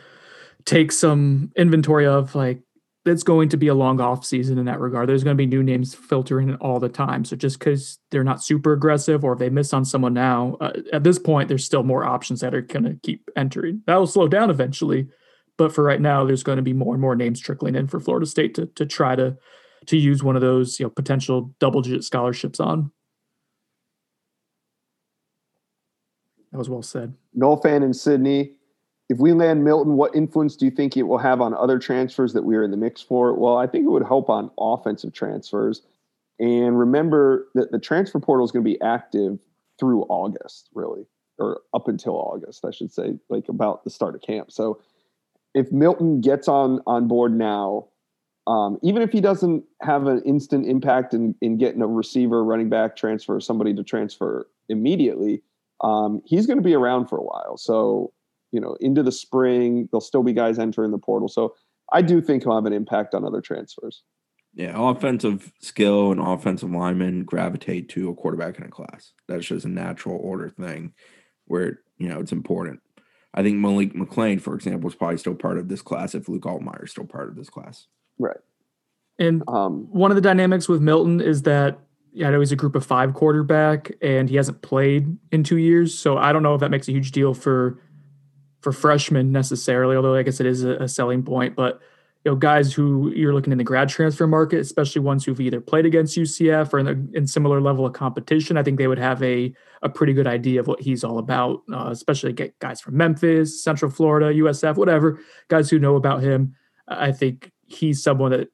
take some inventory of. Like, it's going to be a long off season in that regard. There's going to be new names filtering in all the time. So just because they're not super aggressive or if they miss on someone now, uh, at this point, there's still more options that are going to keep entering. That will slow down eventually, but for right now, there's going to be more and more names trickling in for Florida State to to try to to use one of those you know potential double digit scholarships on. That was well said. No fan in Sydney. If we land Milton, what influence do you think it will have on other transfers that we are in the mix for? Well, I think it would help on offensive transfers. And remember that the transfer portal is going to be active through August, really, or up until August, I should say, like about the start of camp. So if Milton gets on on board now, um, even if he doesn't have an instant impact in, in getting a receiver, running back transfer, somebody to transfer immediately, um, he's going to be around for a while. So, you know, into the spring, there'll still be guys entering the portal. So I do think he'll have an impact on other transfers. yeah. Offensive skill and offensive linemen gravitate to a quarterback in a class. That's just a natural order thing, where you know it's important. I think Malik McClain, for example, is probably still part of this class if Luke Altmaier is still part of this class. Right. And Um, one of the dynamics with Milton is that yeah, I know he's a group of five quarterback and he hasn't played in two years. So I don't know if that makes a huge deal for for freshmen necessarily, although I guess it is a, a selling point. But you know, guys who you're looking in the grad transfer market, especially ones who've either played against UCF or in, the, in similar level of competition, I think they would have a a pretty good idea of what he's all about. Uh, especially get guys from Memphis, Central Florida, USF, whatever guys who know about him. I think he's someone that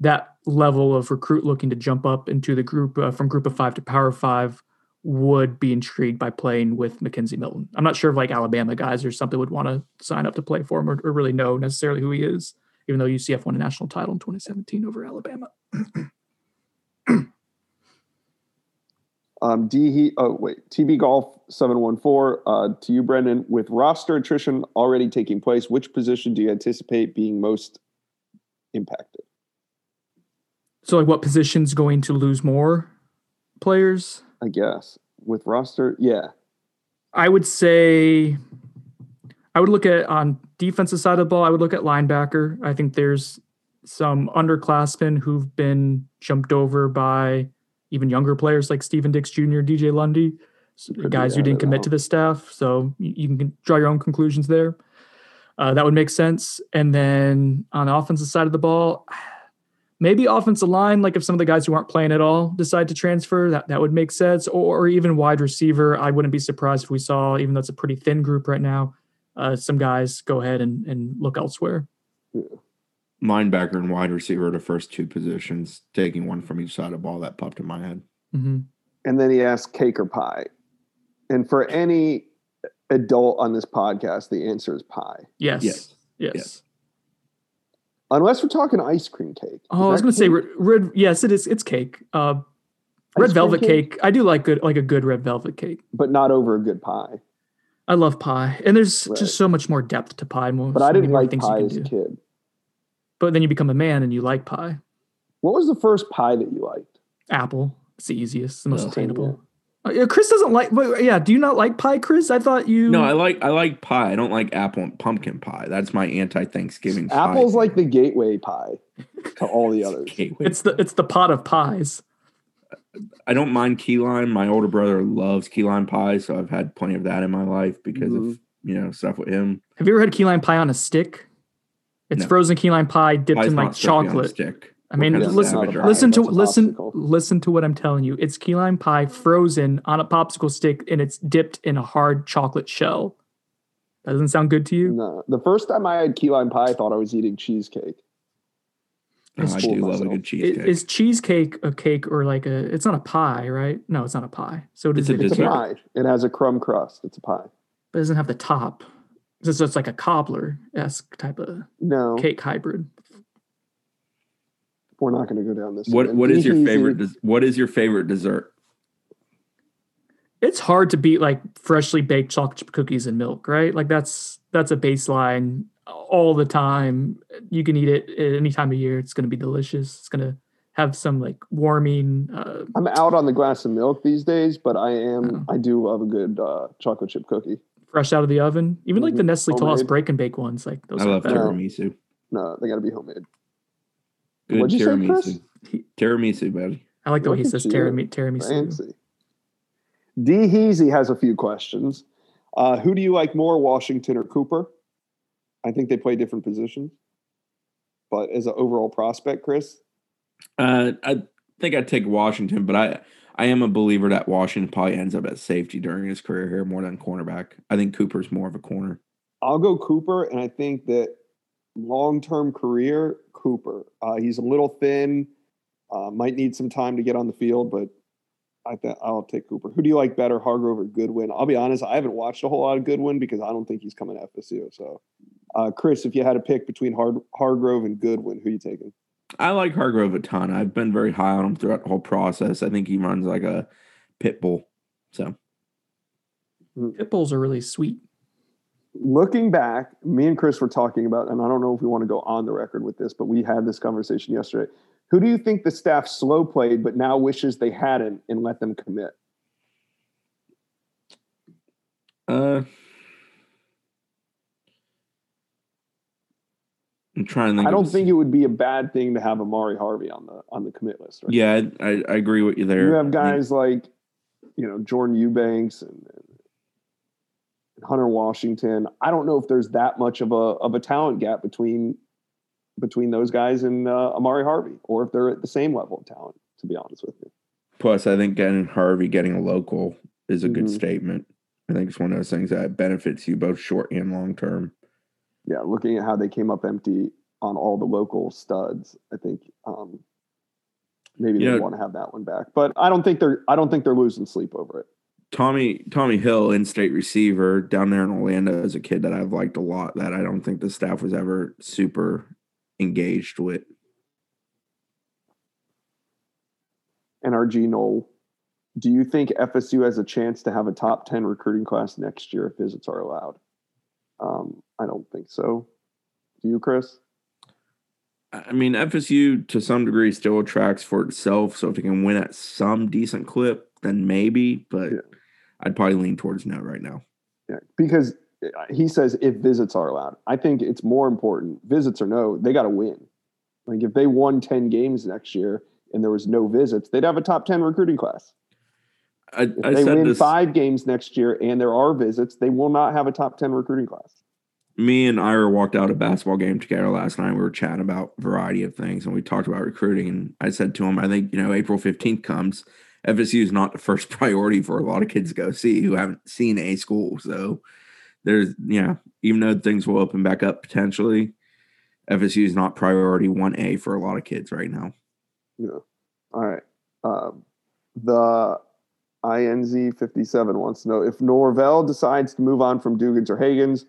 that level of recruit looking to jump up into the group uh, from group of five to power five would be intrigued by playing with McKenzie Milton. I'm not sure if like Alabama guys or something would want to sign up to play for him or, or really know necessarily who he is, even though UCF won a national title in 2017 over Alabama. Um, D he oh wait TB Golf seven one four uh, to you Brendan with roster attrition already taking place which position do you anticipate being most impacted So like what position's going to lose more players? I guess with roster yeah I would say I would look at on defensive side of the ball, I would look at linebacker. I think there's some underclassmen who've been jumped over by even younger players like Stephen Dix Jr., DJ Lundy, Could guys who didn't commit to the staff. So you, you can draw your own conclusions there. Uh, that would make sense. And then on the offensive side of the ball, maybe offensive line, like if some of the guys who aren't playing at all decide to transfer, that, that would make sense. Or, or even wide receiver. I wouldn't be surprised if we saw, even though it's a pretty thin group right now, uh, some guys go ahead and, and look elsewhere. Linebacker and wide receiver are the first two positions. Taking one from each side of ball that popped in my head. hmm and then he asked cake or pie and for any adult on this podcast the answer is pie Yes. Yes. Yes. Yes. Unless we're talking ice cream cake Oh, I was going to say red, red. Yes, it is. It's cake. Uh, red velvet cake? I do like good, like a good red velvet cake. but not over a good pie I love pie, and there's Right. just so much more depth to pie. More, but so I didn't like pie as a kid But then you become a man and you like pie. what was the first pie that you liked Apple. It's the easiest, the most Oh, attainable. Yeah, Chris doesn't like. But yeah, do you not like pie, Chris? I thought you. No, I like I like pie. I don't like apple and pumpkin pie. That's my anti-Thanksgiving. pie. apple's like the gateway pie to all the others Gateway. it's the it's the pot of pies. I don't mind key lime. My older brother loves key lime pie, so I've had plenty of that in my life because Mhm. of you know stuff with him. Have you ever had key lime pie on a stick? It's No. frozen key lime pie dipped Pie's in like supposed on a chocolate. stick. I mean, What kind Yeah, of listen, not a savage pie. are listen to listen popsicle. listen to what I'm telling you. It's key lime pie frozen on a popsicle stick and it's dipped in a hard chocolate shell. That doesn't sound good to you? no the first time i had key lime pie i thought i was eating cheesecake No, It's I full do love a good cheesecake. Is cheesecake a cake or like a? It's not a pie, right? No, it's not a pie. So it is It's a it's a pie it has a crumb crust it's a pie but it doesn't have the top. So it's like a cobbler esque type of no cake hybrid. We're not going to go down this what what is your favorite? des- What is your favorite dessert? It's hard to beat like freshly baked chocolate chip cookies and milk, right? Like that's that's a baseline all the time. You can eat it at any time of year. It's going to be delicious. It's going to have some like warming. Uh, I'm out on the glass of milk these days, but I am. Oh. I do love a good uh, chocolate chip cookie. fresh out of the oven. Even like the Mhm. Nestle Toss Homemade. break and bake ones, like those I are love better. tiramisu. No, they got to be homemade. Good What'd you say, Chris? tiramisu. Tiramisu, buddy. I like the way he says at you. tirami- tiramisu. Fancy. D Heasy has a few questions. Uh, who do you like more, Washington or Cooper? I think they play different positions, but as an overall prospect, Chris, Uh, I think I'd take Washington, but I I am a believer that Washington probably ends up at safety during his career here more than cornerback. I think Cooper's more of a corner. I'll go Cooper, and I think that long term career Cooper. Uh, he's a little thin, uh, might need some time to get on the field, but I th- I'll take Cooper. Who do you like better, Hargrove or Goodwin? I'll be honest, I haven't watched a whole lot of Goodwin because I don't think he's coming to FSU. So, uh, Chris, if you had to pick between Har- Hargrove and Goodwin, who are you taking? I like Hargrove a ton. I've been very high on him throughout the whole process. I think he runs like a pit bull. So Pit bulls are really sweet. Looking back, me and Chris were talking about, and I don't know if we want to go on the record with this, but we had this conversation yesterday. Who do you think the staff slow played, but now wishes they hadn't and let them commit? uh I'm trying to think. I don't think it would be a bad thing to have Amari Harvey on the on the commit list. Right? Yeah, I, I, I agree with you there. you have guys like you know Jordan Eubanks and, and Hunter Washington. I don't know if there's that much of a of a talent gap between between those guys and uh, Amari Harvey, or if they're at the same level of talent. To be honest with you, Plus, I think getting Harvey getting a local is a good Mhm. statement. I think it's one of those things that benefits you both short and long term. yeah, looking at how they came up empty on all the local studs, I think um, maybe Yeah. they want to have that one back. But I don't think they're I don't think they're losing sleep over it. Tommy Tommy Hill, in-state receiver down there in Orlando, is a kid that I've liked a lot. That I don't think the staff was ever super engaged with. NRG Knoll, do you think FSU has a chance to have a top 10 recruiting class next year if visits are allowed? Um, I don't think so. Do you, Chris? I mean, FSU to some degree still attracts for itself. So if it can win at some decent clip, then maybe. But Yeah. I'd probably lean towards no right now. Yeah, because uh, he says if visits are allowed. I think it's more important, visits or no, they got to win. Like if they won 10 games next year and there was no visits, they'd have a top 10 recruiting class. I, If I they win this. five games next year and there are visits, they will not have a top 10 recruiting class. me and Ira walked out a basketball game together last night. We were chatting about a variety of things and we talked about recruiting. And I said to him, I think, you know, April 15th comes. FSU is not the first priority for a lot of kids to go see who haven't seen a school. So there's, know, even though things will open back up potentially, FSU is not priority 1A for a lot of kids right now. Yeah. All right. Um, the INZ 57 wants to know if Norvell decides to move on from Dugans or Haggins,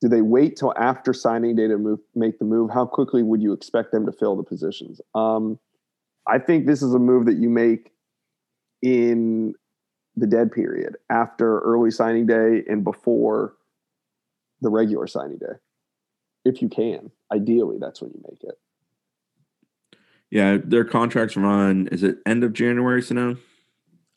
do they wait till after signing day to move, make the move? How quickly would you expect them to fill the positions? Um, I think this is a move that you make in the dead period after early signing day and before the regular signing day. If you can, ideally, that's when you make it. Yeah, their contracts run, is it end of January, Sano?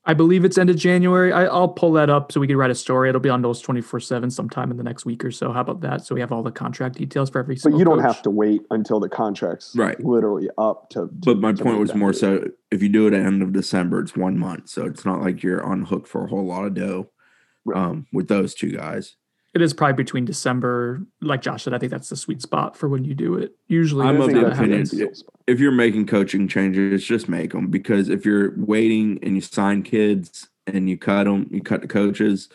I believe it's end of January. I, I'll pull that up so we can write a story. It'll be on those 24 7 sometime in the next week or so. How about that? So we have all the contract details for every But single you don't coach. have to wait until the contract's Right. literally up to. to- But my to point was more move. so if you do it at end of December, it's one month. So it's not like you're on hook for a whole lot of dough Right. um, with those two guys. It is probably between December, like Josh said. I think that's the sweet spot for when you do it. Usually, I'm of the how that's it opinion- happens. ideal spot. If you're making coaching changes, just make them because if you're waiting and you sign kids and you cut them, you cut the coaches,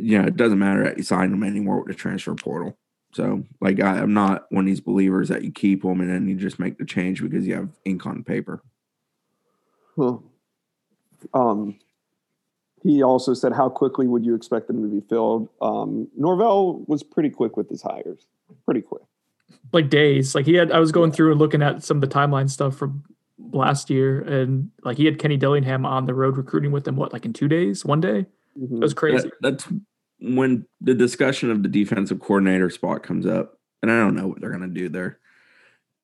you know, it doesn't matter that you sign them anymore with the transfer portal. So, like, I, I'm not one of these believers that you keep them and then you just make the change because you have ink on paper. Huh. Um, he also said, "How quickly would you expect them to be filled?" Um, Norvell was pretty quick with his hires, pretty quick. like days. Like he had, I was going through and looking at some of the timeline stuff from last year, and like he had Kenny Dillingham on the road recruiting with him. What, like in two days, one day? It was crazy. That- that's when the discussion of the defensive coordinator spot comes up, and I don't know what they're going to do there.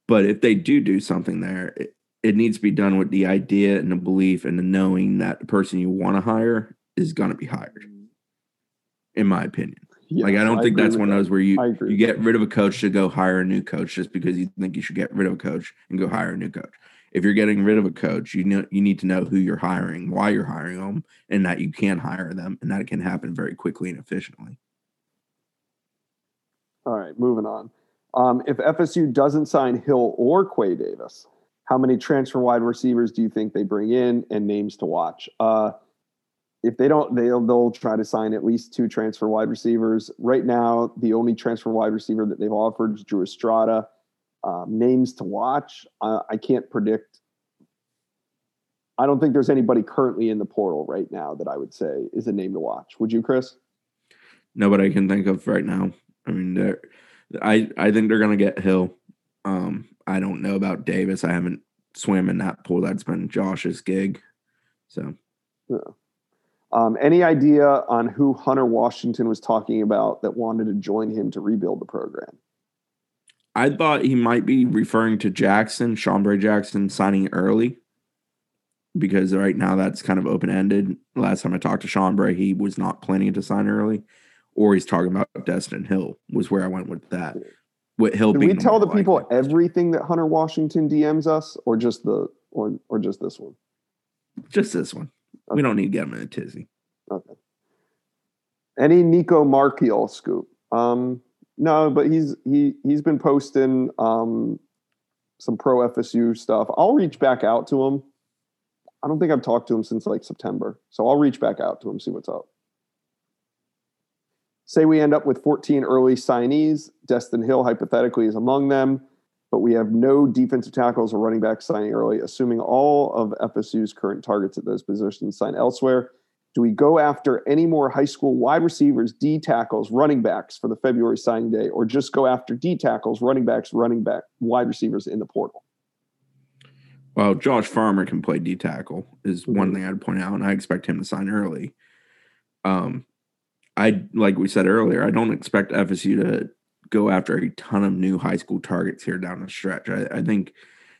But if they do do something there, it, it needs to be done with the idea and the belief and the knowing that the person you want to hire is going to be hired. In my opinion, Yes, like I don't think that's one of those where you you get rid of a coach to go hire a new coach just because you think you should get rid of a coach and go hire a new coach. If you're getting rid of a coach, you know you need to know who you're hiring, why you're hiring them, and that you can hire them, and that it can happen very quickly and efficiently. All right, moving on. Um, if FSU doesn't sign Hill or Quay Davis, how many transfer wide receivers do you think they bring in and names to watch? Uh, if they don't, they'll they'll try to sign at least two transfer wide receivers. Right now, the only transfer wide receiver that they've offered is Drew Estrada. Um, names to watch. Uh, I can't predict. I don't think there's anybody currently in the portal right now that I would say is a name to watch. Would you, Chris? Nobody I can think of right now. I mean, I I think they're gonna get Hill. Um, I don't know about Davis. I haven't swam in that pool. That's been Josh's gig. So Um, any idea on who Hunter Washington was talking about that wanted to join him to rebuild the program? I thought he might be referring to Jackson, Shambre Jackson signing early because right now that's kind of open ended. Last time I talked to Sean Bray, he was not planning to sign early, or he's talking about Destin Hill was where I went with that. Hill Did we tell the people everything that Hunter Washington DMs us, or just the or or just this one? just this one. We don't need to get him in a tizzy. Okay. Any Nicco Marchiol scoop? Um, no, but he's he he's been posting um some pro FSU stuff. I'll reach back out to him. I don't think I've talked to him since like September, so I'll reach back out to him see what's up. Say we end up with 14 early signees. Destin Hill hypothetically is among them, but we have no defensive tackles or running backs signing early, assuming all of FSU's current targets at those positions sign elsewhere. Do we go after any more high school wide receivers, D tackles, running backs for the February signing day, or just go after D tackles, running backs, running back, wide receivers in the portal? Well, Josh Farmer can play D tackle is one thing I'd point out, and I expect him to sign early. Um, I like we said earlier, I don't expect FSU to go after a ton of new high school targets here down the stretch. I, I think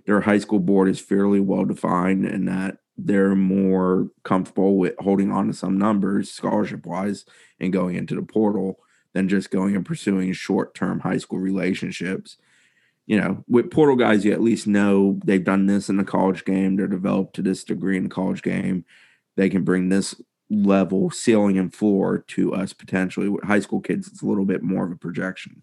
their high school board is fairly well defined, and that they're more comfortable with holding on to some numbers scholarship wise and going into the portal than just going and pursuing short term high school relationships you know, with portal guys, you at least know they've done this in the college game. They're developed to this degree in the college game. They can bring this level, ceiling and floor to us potentially. With high school kids, it's a little bit more of a projection.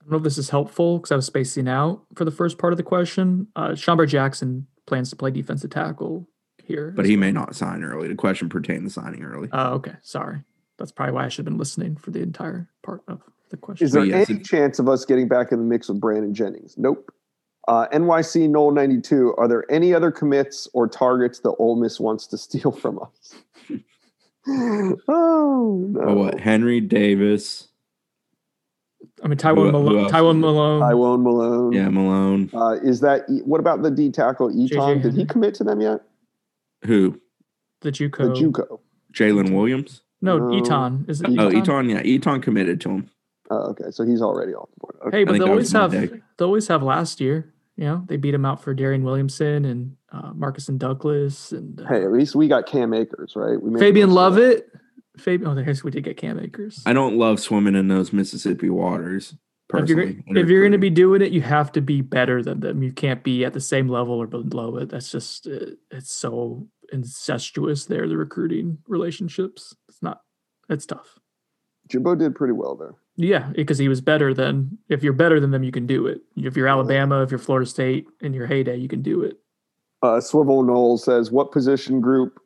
I don't know if this is helpful because I was spacing out for the first part of the question. Uh, Shambre Jackson plans to play defensive tackle here. But he may not sign early. The question pertained to signing early. Oh, okay. Sorry. That's probably why I should have been listening for the entire part of the question. Is there yes, any it- chance of us getting back in the mix with Brandon Jennings? Nope. Uh, NYC Knoll 92. Are there any other commits or targets that Ole Miss wants to steal from us? oh no. Oh, what? Henry Davis. I mean, Who- Tywone Malone. else Tywone? Malone. Tywone Malone. Yeah, Malone. Uh, is that what about the D tackle Eton? Did he commit to them yet? Who? the Juco. The JUCO. JUCO. Jalen Williams. No, No. Eton. Is it Oh, Eton? Eton. Yeah, Eton committed to him. Oh, okay, so he's already off the board. Okay. Hey, but they that always have Monday. they always have last year. You know, they beat him out for Darian Williamson and uh, Marcus and Douglas and uh, Hey, at least we got Cam Akers, right? We made Fabian most of that. Lovett. Fabian. Oh, there's we did get Cam Akers. I don't love swimming in those Mississippi waters. If you're, Personally, if you're going to be doing it, you have to be better than them. You can't be at the same level or below it. That's just uh, it's so incestuous there. The recruiting relationships. It's not. It's tough. Jimbo did pretty well there. Yeah, because he was better than. If you're better than them, you can do it. If you're Alabama, if you're Florida State in your heyday, you can do it. Uh, Swivel Knowles says, "What position group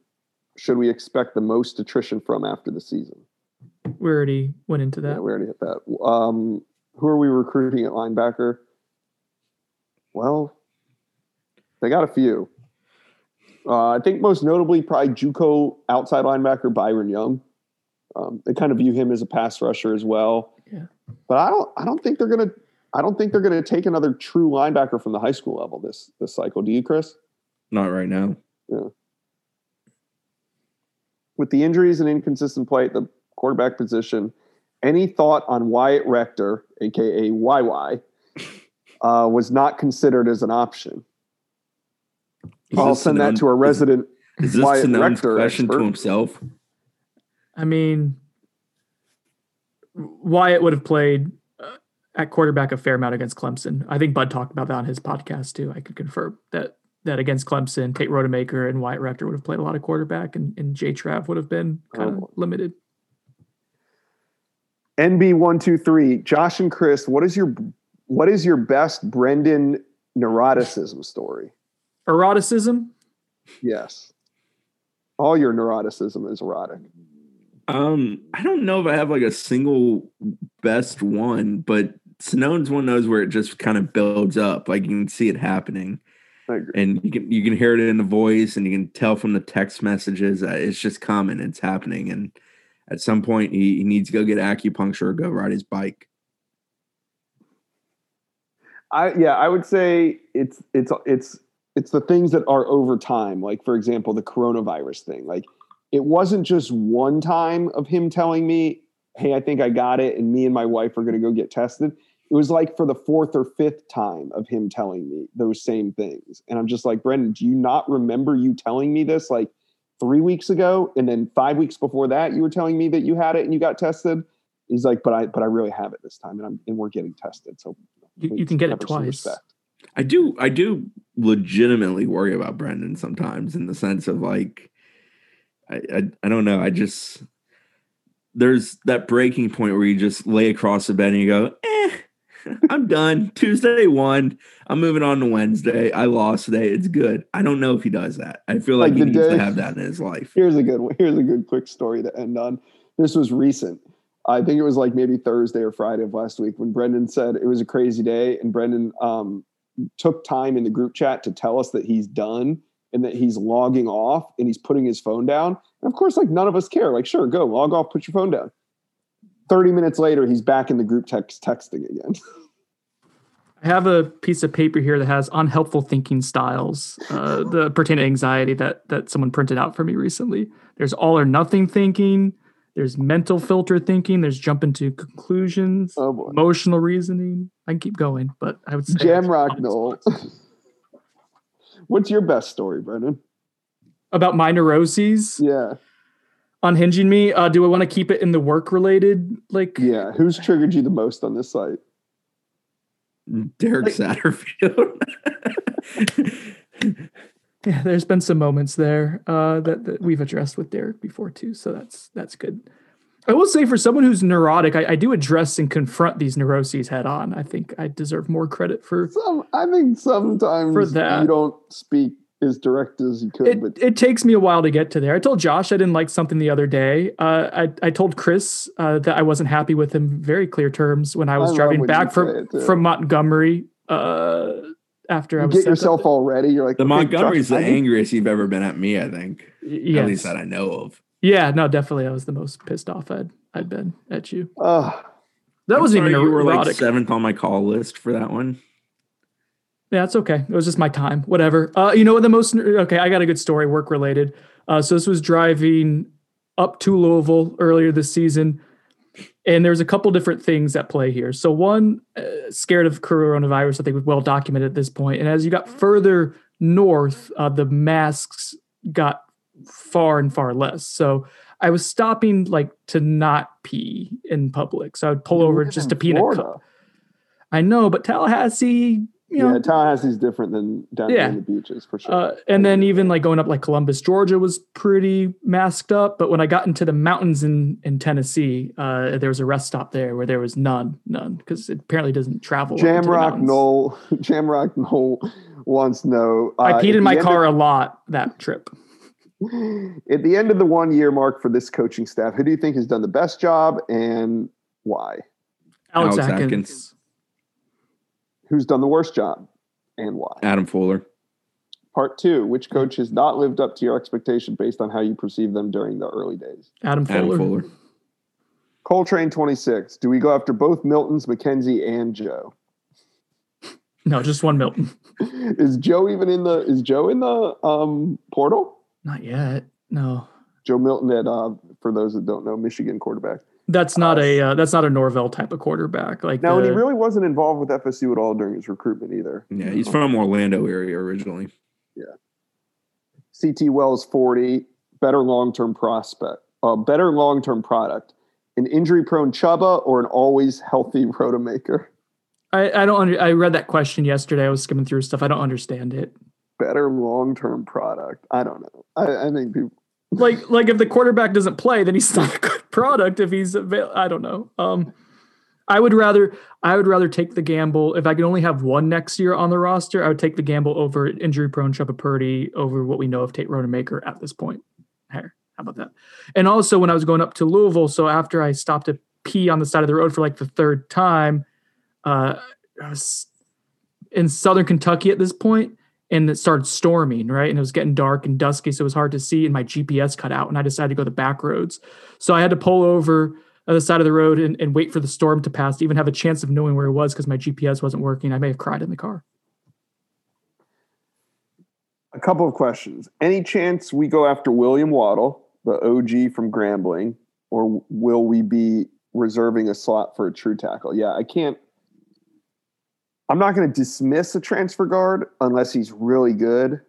should we expect the most attrition from after the season?" We already went into Yeah, that. we already hit that. Um, who are we recruiting at linebacker? Well, they got a few. Uh, I think most notably, probably JUCO outside linebacker Byron Young. Um, they kind of view him as a pass rusher as well. Yeah. But I don't. I don't think they're gonna. I don't think they're gonna take another true linebacker from the high school level this this cycle. Do you, Chris? not right now. with the injuries and inconsistent play at the quarterback position, any thought on Wyatt Rector, aka YY, uh, was not considered as an option. Is I'll this send that to a resident. Is this Wyatt Sonnone's Rector question expert. to himself? I mean, Wyatt would have played uh, at quarterback a fair amount against Clemson. I think Bud talked about that on his podcast too. I could confirm that that against Clemson, Tate Rodemaker and Wyatt Rector would have played a lot of quarterback, and, and Jay Trav would have been kind of Oh. limited. NB one two three. Josh and Chris, what is your what is your best Brendan neuroticism story? Eroticism. Yes, all your neuroticism is erotic. Um, I don't know if I have like a single best one, but Sonnone's one of those where it just kind of builds up. Like you can see it happening, and you can you can hear it in the voice, and you can tell from the text messages that it's just coming, it's happening, and at some point he, he needs to go get acupuncture or go ride his bike. I yeah, I would say it's it's it's it's the things that are over time. Like for example, the coronavirus thing. Like it wasn't just one time of him telling me, "Hey, I think I got it," and me and my wife are going to go get tested. It was like for the fourth or fifth time of him telling me those same things, and I'm just like, Brendan, do you not remember you telling me this like three weeks ago, and then five weeks before that, you were telling me that you had it and you got tested? He's like, but I but I really have it this time, and I'm and we're getting tested. So You, you can get it twice. I do I do legitimately worry about Brendan sometimes in the sense of like I, I I don't know. I just there's that breaking point where you just lay across the bed and you go, eh, I'm done. Tuesday won. I'm moving on to Wednesday. I lost today. It's good. I don't know if he does that. I feel like, Like he needs day- to have that in his life. Here's a good one. Here's a good quick story to end on. This was recent. I think it was like maybe Thursday or Friday of last week when Brendan said it was a crazy day, and Brendan um, took time in the group chat to tell us that he's done and that he's logging off and he's putting his phone down. And of course, like none of us care. Like, sure, go log off, put your phone down. Thirty minutes later, he's back in the group text texting again. I have a piece of paper here that has unhelpful thinking styles, uh, the pertaining to anxiety that that someone printed out for me recently. There's all or nothing thinking. There's mental filter thinking. There's jumping to conclusions. Oh. Emotional reasoning. I can keep going, but I would say Jamrock Knoll. What's your best story, Brendan? about my neuroses Yeah. unhinging me. Uh, do I want to keep it in the work related? Like, Yeah. Who's triggered you the most on this site? Derek Like- Satterfield. yeah, there's been some moments there uh, that, that we've addressed with Derek before too. So that's that's good. I will say for someone who's neurotic, I, I do address and confront these neuroses head on. I think I deserve more credit for Some, I think sometimes For that. you don't speak as direct as you could, it. but It takes me a while to get to there. I told Josh I didn't like something the other day. Uh, I I told Chris uh, that I wasn't happy with him. Very clear terms when I was love driving back from from Montgomery. Uh, after I you was get sent up yourself there. all ready. You're like, the okay, Montgomery's Josh, the angriest you've ever been at me, I think. Yes. At least that I know of. Yeah, no, definitely. I was the most pissed off I'd I'd been at you. Ugh. That I'm wasn't even sorry you were like erotic. seventh on my call list for that one. Yeah, it's okay. It was just my time. Whatever. Uh, you know what the most okay, I got a good story, work related. Uh, so this was driving up to Louisville earlier this season, and there's a couple different things at play here. So one, uh, scared of coronavirus, I think was well documented at this point. And as you got further north, uh, the masks got far and far less. So I was stopping like to not pee in public. So I would pull You over just to pee in a cup. I know, but Tallahassee, you know, yeah, Tallahassee's different than down Yeah. in the beaches for sure. uh, and then even like going up like Columbus, Georgia was pretty masked up. But when I got into the mountains in, in Tennessee, uh, there was a rest stop there where there was none, none, because it apparently doesn't travel. up into the Jamrock. Knoll, Jamrock Knoll wants no. know. I uh, peed in my car a lot that trip. Of, at the end of the one year mark for this coaching staff, who do you think has done the best job and why? Alex, Alex Atkins. Atkins. Who's done the worst job and why? Adam Fuller. Part two, which coach has not lived up to your expectation based on how you perceive them during the early days? Adam Fuller. Adam Fuller. Coltrane 26. Do we go after both Miltons, McKenzie, and Joe? No, just one Milton. is Joe even in the is Joe in the um portal? Not yet. No, Joe Milton at uh for those that don't know, Michigan quarterback. that's not a uh, that's not a Norvell type of quarterback. Like Now, and he really wasn't involved with FSU at all during his recruitment either. Yeah, he's from Orlando area originally. Yeah. CT Wells 40, better long term prospect, uh, better long term product, an injury prone Chubba or an always healthy Rodemaker? I, I don't. Under, I read that question yesterday. I was skimming through stuff. I don't understand it. Better long term product. I don't know. I, I think people. like like if the quarterback doesn't play then he's not a good product if he's avail- i don't know um i would rather i would rather take the gamble if i could only have one next year on the roster i would take the gamble over injury prone Chubba Purdy over what we know of Tate Rodemaker at this point here how about that and also when i was going up to louisville so after i stopped to pee on the side of the road for like the third time uh i was in southern kentucky at this point and it started storming, right? And it was getting dark and dusky, so it was hard to see. And my GPS cut out, and I decided to go the back roads. So I had to pull over on the side of the road and, and wait for the storm to pass to even have a chance of knowing where it was because my GPS wasn't working. I may have cried in the car. A couple of questions. Any chance we go after William Waddle, the OG from Grambling, or will we be reserving a slot for a true tackle? Yeah, I can't. I'm not going to dismiss a transfer guard unless he's really good,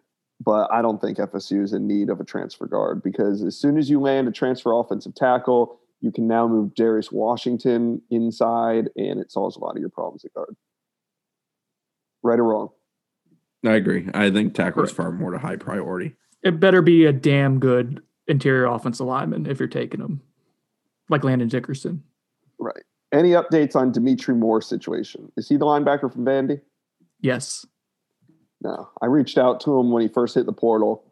but I don't think FSU is in need of a transfer guard because as soon as you land a transfer offensive tackle, You can now move Darius Washington inside, and it solves a lot of your problems at guard. Right or wrong? I agree. I think tackle is far more to high priority. It better be a damn good interior offensive lineman if you're taking him, like Landon Dickerson. Right. Any updates on Dimitri Moore's situation? Is he the linebacker from Vandy? Yes. No. I reached out to him when he first hit the portal,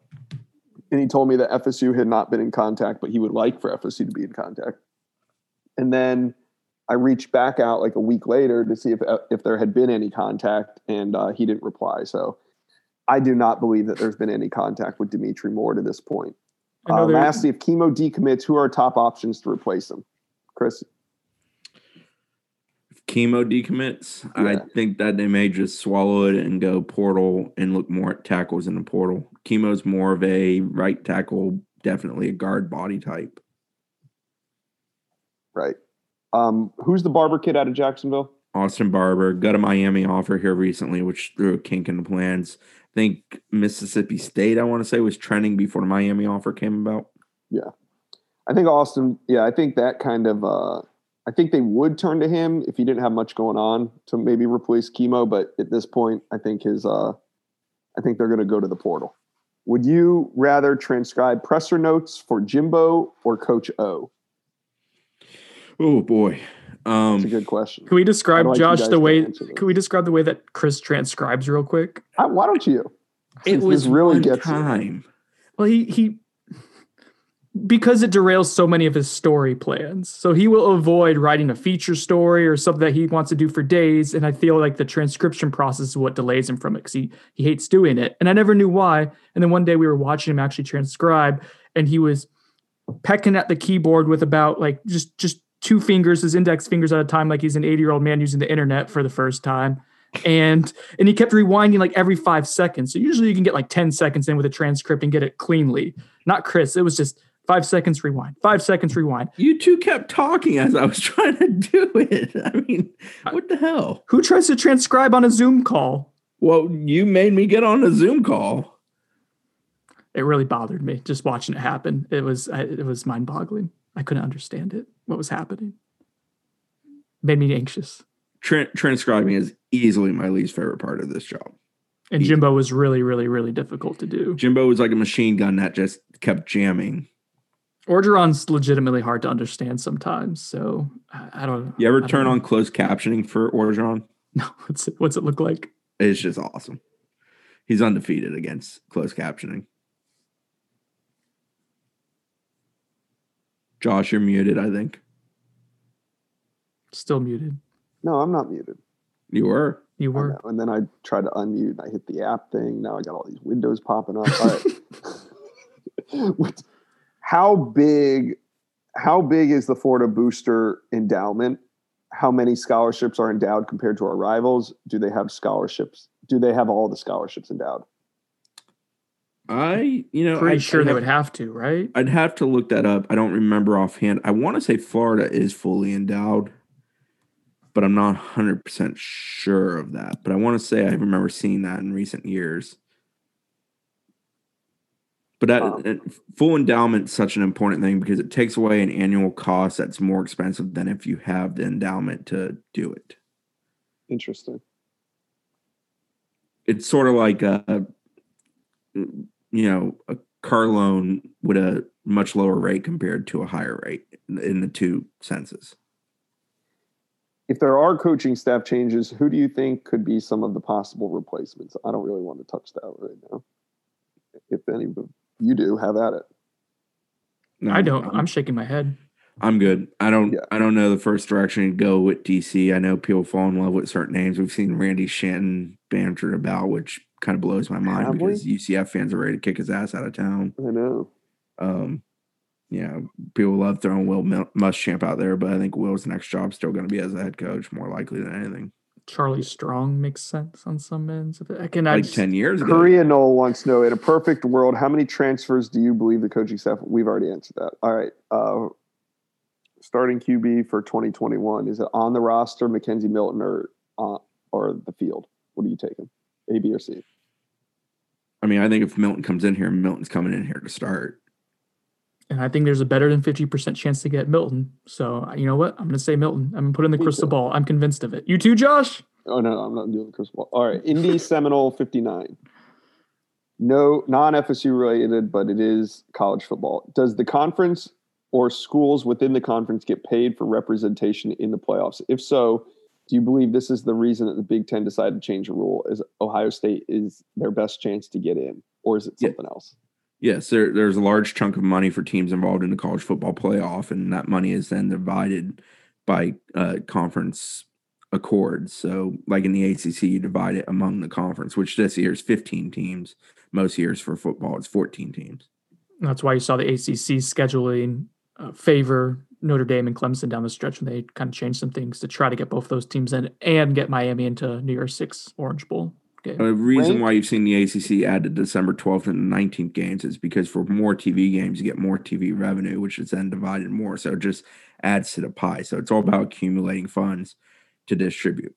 and he told me that FSU had not been in contact, but he would like for FSU to be in contact. And then I reached back out like a week later to see if if there had been any contact, and uh, he didn't reply. So I do not believe that there's been any contact with Dimitri Moore to this point. Uh, lastly, if Kimo decommits, who are top options to replace him? Chris, Kimo decommits, I think that they may just swallow it and go portal and look more at tackles in the portal. Kimo's more of a right tackle, definitely a guard body type. right? Um, who's the barber kid out of Jacksonville? Austin Barber got a Miami offer here recently, which threw a kink in the plans. I think Mississippi State, I want to say, was trending before the Miami offer came about. Yeah. I think Austin. Yeah, I think that kind of. Uh, I think they would turn to him if he didn't have much going on to maybe replace Kimo. But at this point, I think his. Uh, I think they're going to go to the portal. Would you rather transcribe presser notes for Jimbo or Coach O? Oh boy. Um, That's a good question. Can we describe like Josh the way? answer. Can we describe the way that Chris transcribes real quick? I, why don't you? it was really one gets you. time. Well, he he because it derails so many of his story plans. So he will avoid writing a feature story or something that he wants to do for days. And I feel like the transcription process is what delays him from it because he he hates doing it. And I never knew why. And then one day we were watching him actually transcribe, and he was pecking at the keyboard with about like just just two fingers, his index fingers at a time, like he's an 80 year old man using the internet for the first time. And and he kept rewinding like every five seconds. So usually you can get like 10 seconds in with a transcript and get it cleanly. Not Chris. It was just five seconds rewind, five seconds rewind. You two kept talking as I was trying to do it. I mean, what the hell? Who tries to transcribe on a Zoom call? Well, you made me get on a Zoom call. It really bothered me just watching it happen. It was it was mind boggling. I couldn't understand it. What was happening? Made me anxious. Tran transcribing is easily my least favorite part of this job. And Jimbo was really, really, really difficult to do. Jimbo was like a machine gun that just kept jamming. Orgeron's legitimately hard to understand sometimes. So I, I don't. You ever turn know. on closed captioning for Orgeron? No, what's it, what's it look like? It's just awesome. He's undefeated against closed captioning. Josh, you're muted, I think. Still muted. No, I'm not muted. You were. You were. And then I tried to unmute and I hit the app thing. Now I got all these windows popping up. All right. What- how big how big is the Florida booster endowment? How many scholarships are endowed compared to our rivals? Do they have scholarships? Do they have all the scholarships endowed? I, you know, Pretty I, sure I'd they have- would have to, right? I'd have to look that up. I don't remember offhand. I want to say Florida is fully endowed, but I'm not 100% sure of that. But I want to say I remember seeing that in recent years. But that Um, full endowment is such an important thing because it takes away an annual cost that's more expensive than if you have the endowment to do it. Interesting. It's sort of like a, you know, a car loan with a much lower rate compared to a higher rate in- in the two senses. If there are coaching staff changes, who do you think could be some of the possible replacements? I don't really want to touch that right now. If any of you do, have at it. No, I don't. I'm, I'm shaking my head. I'm good. I don't. Yeah. I don't know the first direction to go with DC. I know people fall in love with certain names. We've seen Randy Shannon bantered about, which kind of blows my mind Have we? because UCF fans are ready to kick his ass out of town. I know. Um, you know, people love throwing Will Mil- Muschamp out there, but I think Will's next job still going to be as a head coach, more likely than anything. Charlie Strong makes sense on some ends of it. I can. Like just- ten years ago. Korea Noel wants to know in a perfect world, how many transfers do you believe the coaching staff? We've already answered that. All right. Uh, starting QB for 2021 is it on the roster, McKenzie Milton, or uh, or the field? What are you taking? A, B, or C? I mean, I think if Milton comes in here, Milton's coming in here to start. And I think there's a better than 50% chance to get Milton. So you know what? I'm going to say Milton. I'm going to put in the Me crystal too. ball. I'm convinced of it. You too, Josh? Oh no, no, I'm not doing the crystal ball. All right, Indy Seminole 59. No, non FSU related, but it is college football. Does the conference or schools within the conference get paid for representation in the playoffs? If so, do you believe this is the reason that the Big Ten decided to change the rule? Is Ohio State is their best chance to get in, or is it Yeah. something else? Yes, there, there's a large chunk of money for teams involved in the college football playoff, and that money is then divided by uh, conference accords. So, like in the ACC, you divide it among the conference, which this year is 15 teams. Most years for football, it's 14 teams. That's why you saw the ACC scheduling uh, favor Notre Dame and Clemson down the stretch, and they kind of changed some things to try to get both those teams in and get Miami into New Year's Six Orange Bowl game. A reason Rank- why you've seen the ACC add the December 12th and 19th games is because for more TV games, you get more TV revenue, which is then divided more. So it just adds to the pie. So it's all about accumulating funds to distribute.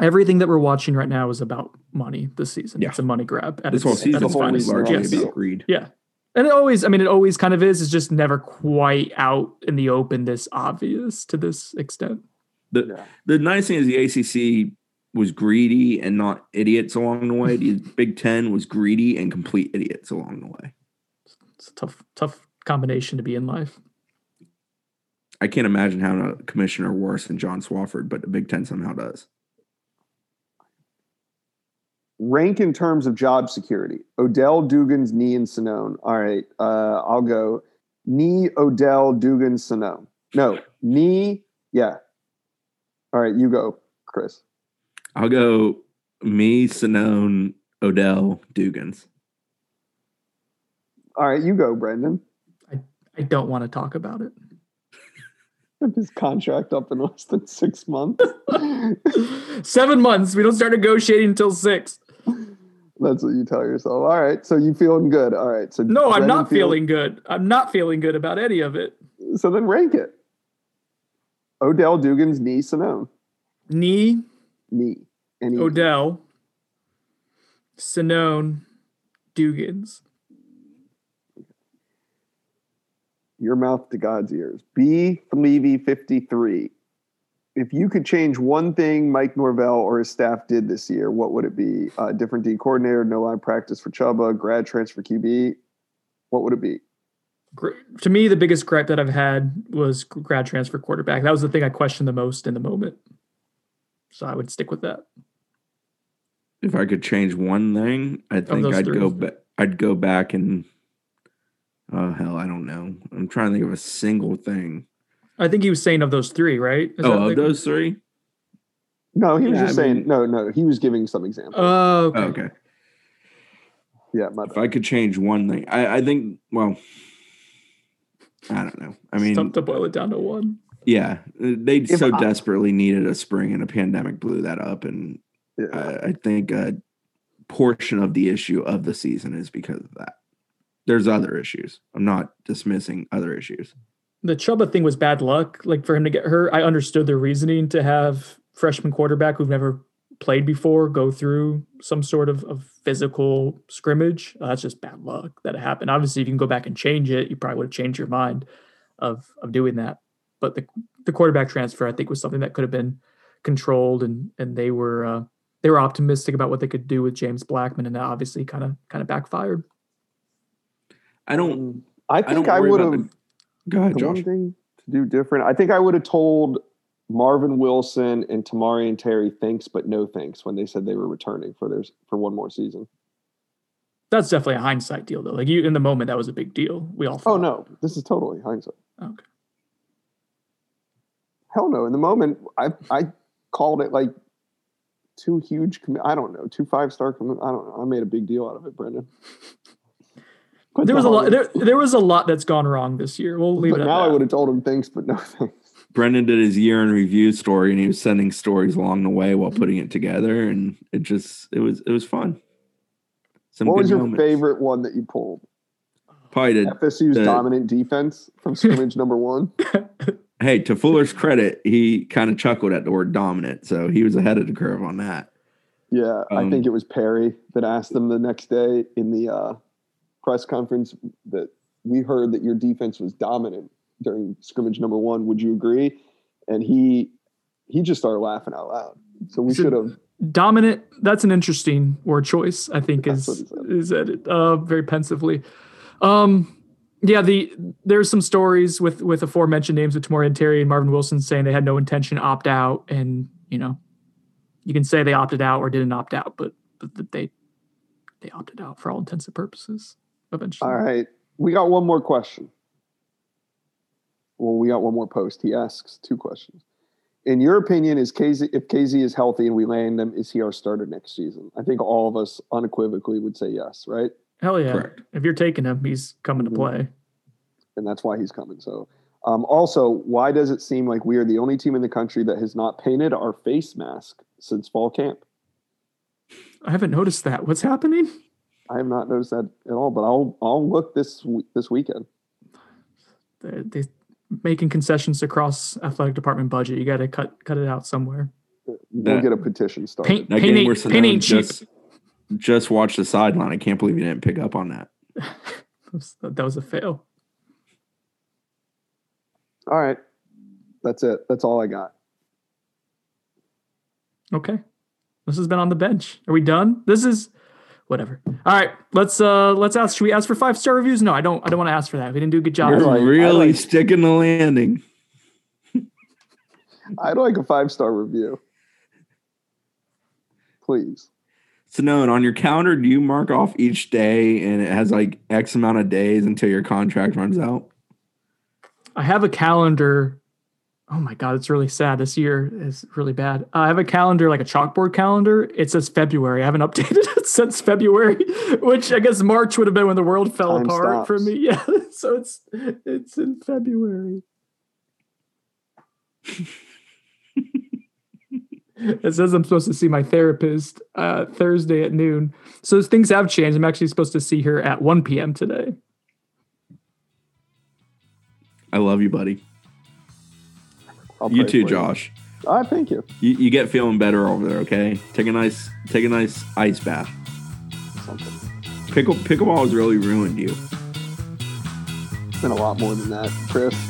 Everything that we're watching right now is about money this season. Yeah. It's a money grab. At This its, whole at season its whole finest. reason largely Yes. about greed. Yeah. And it always, I mean, it always kind of is, it's just never quite out in the open this obvious to this extent. The Yeah. the nice thing is the ACC was greedy and not idiots along the way. The Big Ten was greedy and complete idiots along the way. It's a tough, tough combination to be in life. I can't imagine having a commissioner worse than John Swofford, but the Big Ten somehow does. rank in terms of job security. Odell, Dugans, Nee, and Sonnone. All right, uh, I'll go. Nee, Odell, Dugans, Sonnone. No, Nee, Yeah. All right, you go, Chris. I'll go me, Sonnone, Odell, Dugans. All right, you go, Brendan. I don't want to talk about it. His contract up in less than six months. Seven months. We don't start negotiating until six. That's what you tell yourself. All right, so you feeling good? All right, so No, I'm Brendan not feel- feeling good. I'm not feeling good about any of it. So then rank it. Odell, Dugans, Nee Sonnone. Knee, Nee. Any Odell, Sonnone, Dugans. your mouth to God's ears. B. Levy 53. If you could change one thing Mike Norvell or his staff did this year, what would it be? Uh, different D coordinator, no line practice for Chubba, grad transfer QB. What would it be? To me, the biggest gripe that I've had was grad transfer quarterback. That was the thing I questioned the most in the moment. So I would stick with that. If I could change one thing, I think I'd three. go back. I'd go back and oh hell, I don't know. I'm trying to think of a single thing. I think he was saying of those three, right? Is oh, that of the- those three? No, he was Yeah, just I saying, mean- no, no, he was giving some examples. Oh, okay. Oh, okay. yeah, my If I could change one thing, I, I think. Well, I don't know. I It's mean, tough to boil it down to one. Yeah, they If so I- desperately needed a spring, and a pandemic blew that up. And yeah. I, I think a portion of the issue of the season is because of that. There's other issues. I'm not dismissing other issues. The Chubba thing was bad luck. Like for him to get hurt, I understood their reasoning to have freshman quarterback who've never played before go through some sort of, of physical scrimmage. Uh, that's just bad luck that it happened. Obviously, if you can go back and change it, you probably would have changed your mind of of doing that. But the the quarterback transfer, I think, was something that could have been controlled, and and they were uh, they were optimistic about what they could do with James Blackman, and that obviously kind of kind of backfired. I don't. I I think don't I, would have. the. Go ahead, Josh. one thing to do different, I think I would have told Marvin Wilson and Tamorrion Terry thanks but no thanks when they said they were returning for their for one more season. That's definitely a hindsight deal, though. Like you in the moment, that was a big deal. We all Oh no, this is totally hindsight. Okay. Hell no. In the moment, I I called it like two huge. commi- I don't know, two five star. commi- I don't know. I made a big deal out of it, Brendan. But There was a lot. There, there was a lot that's gone wrong this year. We'll leave But it at now I would have told him thanks, but no thanks. Brendan did his year in review story, and he was sending stories along the way while putting it together, and it just it was it was fun. Some What good was your moments. favorite one that you pulled? Probably to, FSU's the- dominant defense from scrimmage number one. hey, to Fuller's credit, he kind of chuckled at the word dominant, so he was ahead of the curve on that. Yeah, I Um, think it was Perry that asked them the next day in the uh, press conference that we heard that your defense was dominant during scrimmage number one. Would you agree? And he he just started laughing out loud. So we So- should have. Dominant. That's an interesting word choice. I think That's is what is it uh, very pensively. Um, yeah, the there's some stories with with aforementioned names of Tamorrion Terry and Marvin Wilson saying they had no intention to opt out, and you know, you can say they opted out or didn't opt out, but, but they they opted out for all intents and purposes eventually. All right, we got one more question. Well, we got one more post. He asks two questions. In your opinion, is KZ if KZ is healthy and we land him, is he our starter next season? I think all of us unequivocally would say yes, right? Hell yeah! Correct. If you're taking him, he's coming to play. and that's why he's coming. So, um, also, why does it seem like we are the only team in the country that has not painted our face mask since fall camp? I haven't noticed that. What's happening? I have not noticed that at all, but I'll I'll look this this weekend. They, they making concessions across athletic department budget. You got to cut cut it out somewhere. We'll That- get a petition started. Paint, That paint, ain't, paint ain't cheap. just just watch the sideline. I can't believe you didn't pick up on that. that was a fail. All right, that's it. That's all I got. Okay. This has been on the bench. Are we done? This is whatever. All right. Let's uh let's ask should we ask for five star reviews? No, I don't I don't want to ask for that. We didn't do a good job. You're like- really like- sticking the landing. I'd like a five star review, please. So no, and on your calendar, do you mark off each day and it has like X amount of days until your contract runs out? I have a calendar. Oh my god, it's really sad. This year is really bad. I have a calendar, like a chalkboard calendar. It says February. I haven't updated it since February, which I guess March would have been when the world fell Time apart for me. Yeah, so it's it's in February. It says I'm supposed to see my therapist uh, Thursday at noon. So things have changed. I'm actually supposed to see her at 1 p.m. today. I love you, buddy. I'll You too, for Josh. I thank you. You, you get feeling better over there, okay? Take a nice take a nice ice bath. Something. Pickle pickleball has really ruined you. It's been a lot more than that, Chris.